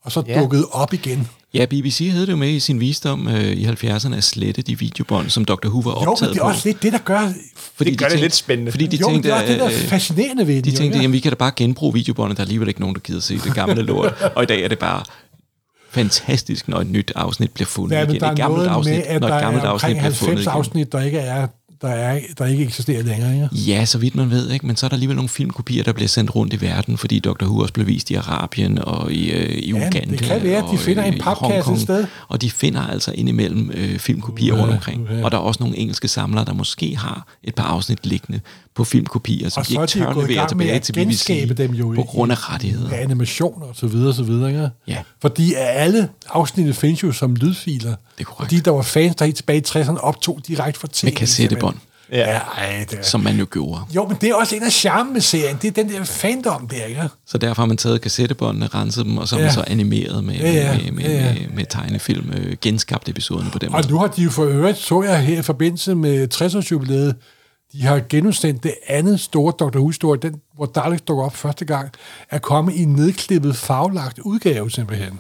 og så Ja. dukket op igen. Ja, BBC havde det jo med i sin visdom øh, i 70'erne at slette de videobånd, som Dr. Who var Jo, men optaget det er på. også lidt det, der gør... Fordi Det gør det lidt spændende. Fordi de jo, tænkte, det er det, der er øh, fascinerende ved De jo, tænkte, ikke? jamen vi kan da bare genbruge videobåndet, der er alligevel ikke nogen, der gider se det gamle lort. og i dag er det bare fantastisk, når et nyt afsnit bliver fundet Ja, igen. der er Et gammelt noget afsnit, med, at når der et gammelt er afsnit omkring bliver fundet 90 igen. afsnit, der ikke er der, er, der ikke eksisterer længere. Ikke? Ja, så vidt man ved, ikke? men så er der alligevel nogle filmkopier, der bliver sendt rundt i verden, fordi Dr. Who også blev vist i Arabien og i, øh, i Ja, Uganda. det kan være, at de finder en i papkasse et sted. Og de finder altså indimellem øh, filmkopier Ja, rundt omkring. ja. Og der er også nogle engelske samlere, der måske har et par afsnit liggende på filmkopier, som Og de så ikke de tør levere tilbage til BBC dem jo på i- grund af rettigheder. Ja, animationer og så videre, og så videre. Ikke? Ja. Fordi alle afsnit findes jo som lydfiler. Det er korrekt. Fordi der var fans, der helt tilbage i 60'erne optog direkte fra tv. Med kassettebånd, Ja, ja ej, det er. som man jo gjorde. Jo, men det er også en af charmen med serien. Det er den der fandom der, ikke? Så derfor har man taget kassettebåndene, renset dem, og så har man Ja. så animeret med, Ja, ja. med, med, Ja, ja. med, med tegnefilm, øh, genskabt episoderne på den måde. Og nu har de jo for øvrigt, så jeg her i forbindelse med 60-års jubilæet, de har genudsendt det andet store Dr. Who-story, den, hvor Daleks dukker op første gang, er kommet i en nedklippet, farvelagt udgave simpelthen.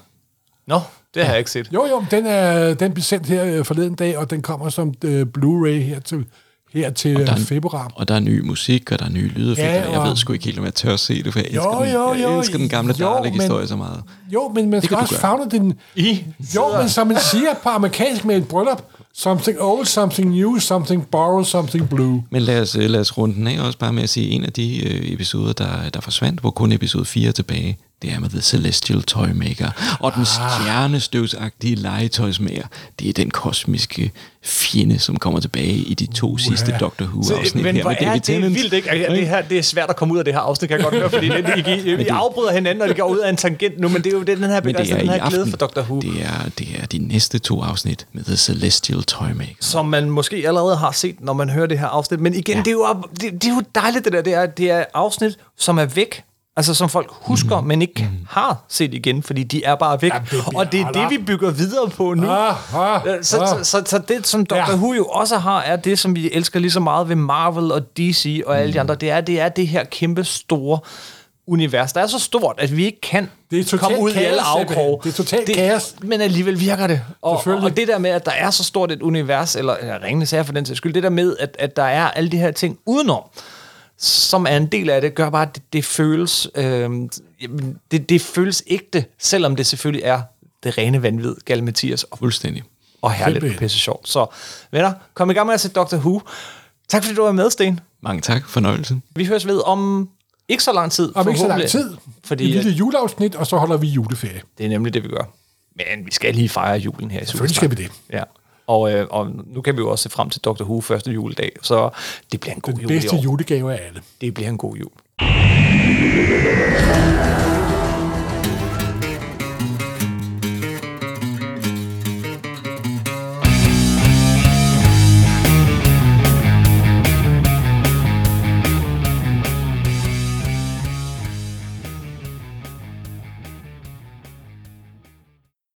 Nå, det har jeg ikke set. Jo, jo, den, er, den blev sendt her øh, forleden dag, og den kommer som uh, Blu-ray her til, her til der er øh, februar. Og der er ny musik, og der er nye lydeffekter. Ja, jeg og- ved sgu ikke helt, om jeg tør at se det, for jeg elsker, Jo, den, jo, jeg jo, elsker den gamle jo, Dalek-historie men- så meget. Jo, men man Det skal også fagne den... I Jo, men som man siger på amerikansk med et bryllup, something old, something new, something borrowed, something blue. Men lad os, øh, lad os runde den af også bare med at sige, en af de øh, episoder, der, der forsvandt, hvor kun episode 4 er tilbage, det er med The Celestial Toymaker. Og den Ah. stjernestøvsagtige legetøjsmager, det er den kosmiske fjende, som kommer tilbage i de to sidste Doctor Who-afsnit her hvor med er David det Tennant. vildt, ikke? Altså, Det, her, det er svært at komme ud af det her afsnit, kan jeg godt høre, fordi det, I, I, I afbryder hinanden, og det går ud af en tangent nu, men det er jo den her, er begejstring, den her glæde aften. for Doctor Who. Det er, det er de næste to afsnit med The Celestial Toymaker. som man måske allerede har set, når man hører det her afsnit. Men igen, ja. det, er jo, det, det er jo dejligt, det der. Det er, det er afsnit, som er væk. Altså som folk husker, mm. men ikke mm. har set igen, fordi de er bare væk. Jamen, det og det er det, vi bygger videre på nu. Ah, ah, Så, ah. så, så, så det, som Doctor Ja. Who jo også har, er det, som vi elsker lige så meget ved Marvel og DC og alle de andre. Det er, det er det her kæmpe store univers. Der er så stort, at vi ikke kan Det er komme ud i kaos, alle simpelthen. afkroge. Det er totalt kaos. Men alligevel virker det. Og, Selvfølgelig. og det der med, at der er så stort et univers, eller, eller ringende sager for den sags skyld, det der med, at, at der er alle de her ting udenom, som er en del af det, gør bare, at det, det føles øh, det, det føles ægte, selvom det selvfølgelig er det rene vanvid, Gal Mathias, og, Fuldstændig. og herligt og pisse sjovt. Så venner, kom i gang med at se Doctor Who. Tak fordi du var med, Sten. Mange tak. Fornøjelse. Vi høres ved om ikke så lang tid. Om ikke så lang tid. Fordi et lille juleafsnit, og så holder vi juleferie. det er nemlig det, vi gør. Men vi skal lige fejre julen her i Selvfølgelig skal vi det. Ja. Og, øh, og nu kan vi jo også se frem til Dr. Who første juledag, så det bliver en god Den jul bedste julegave af alle. Det bliver en god jul.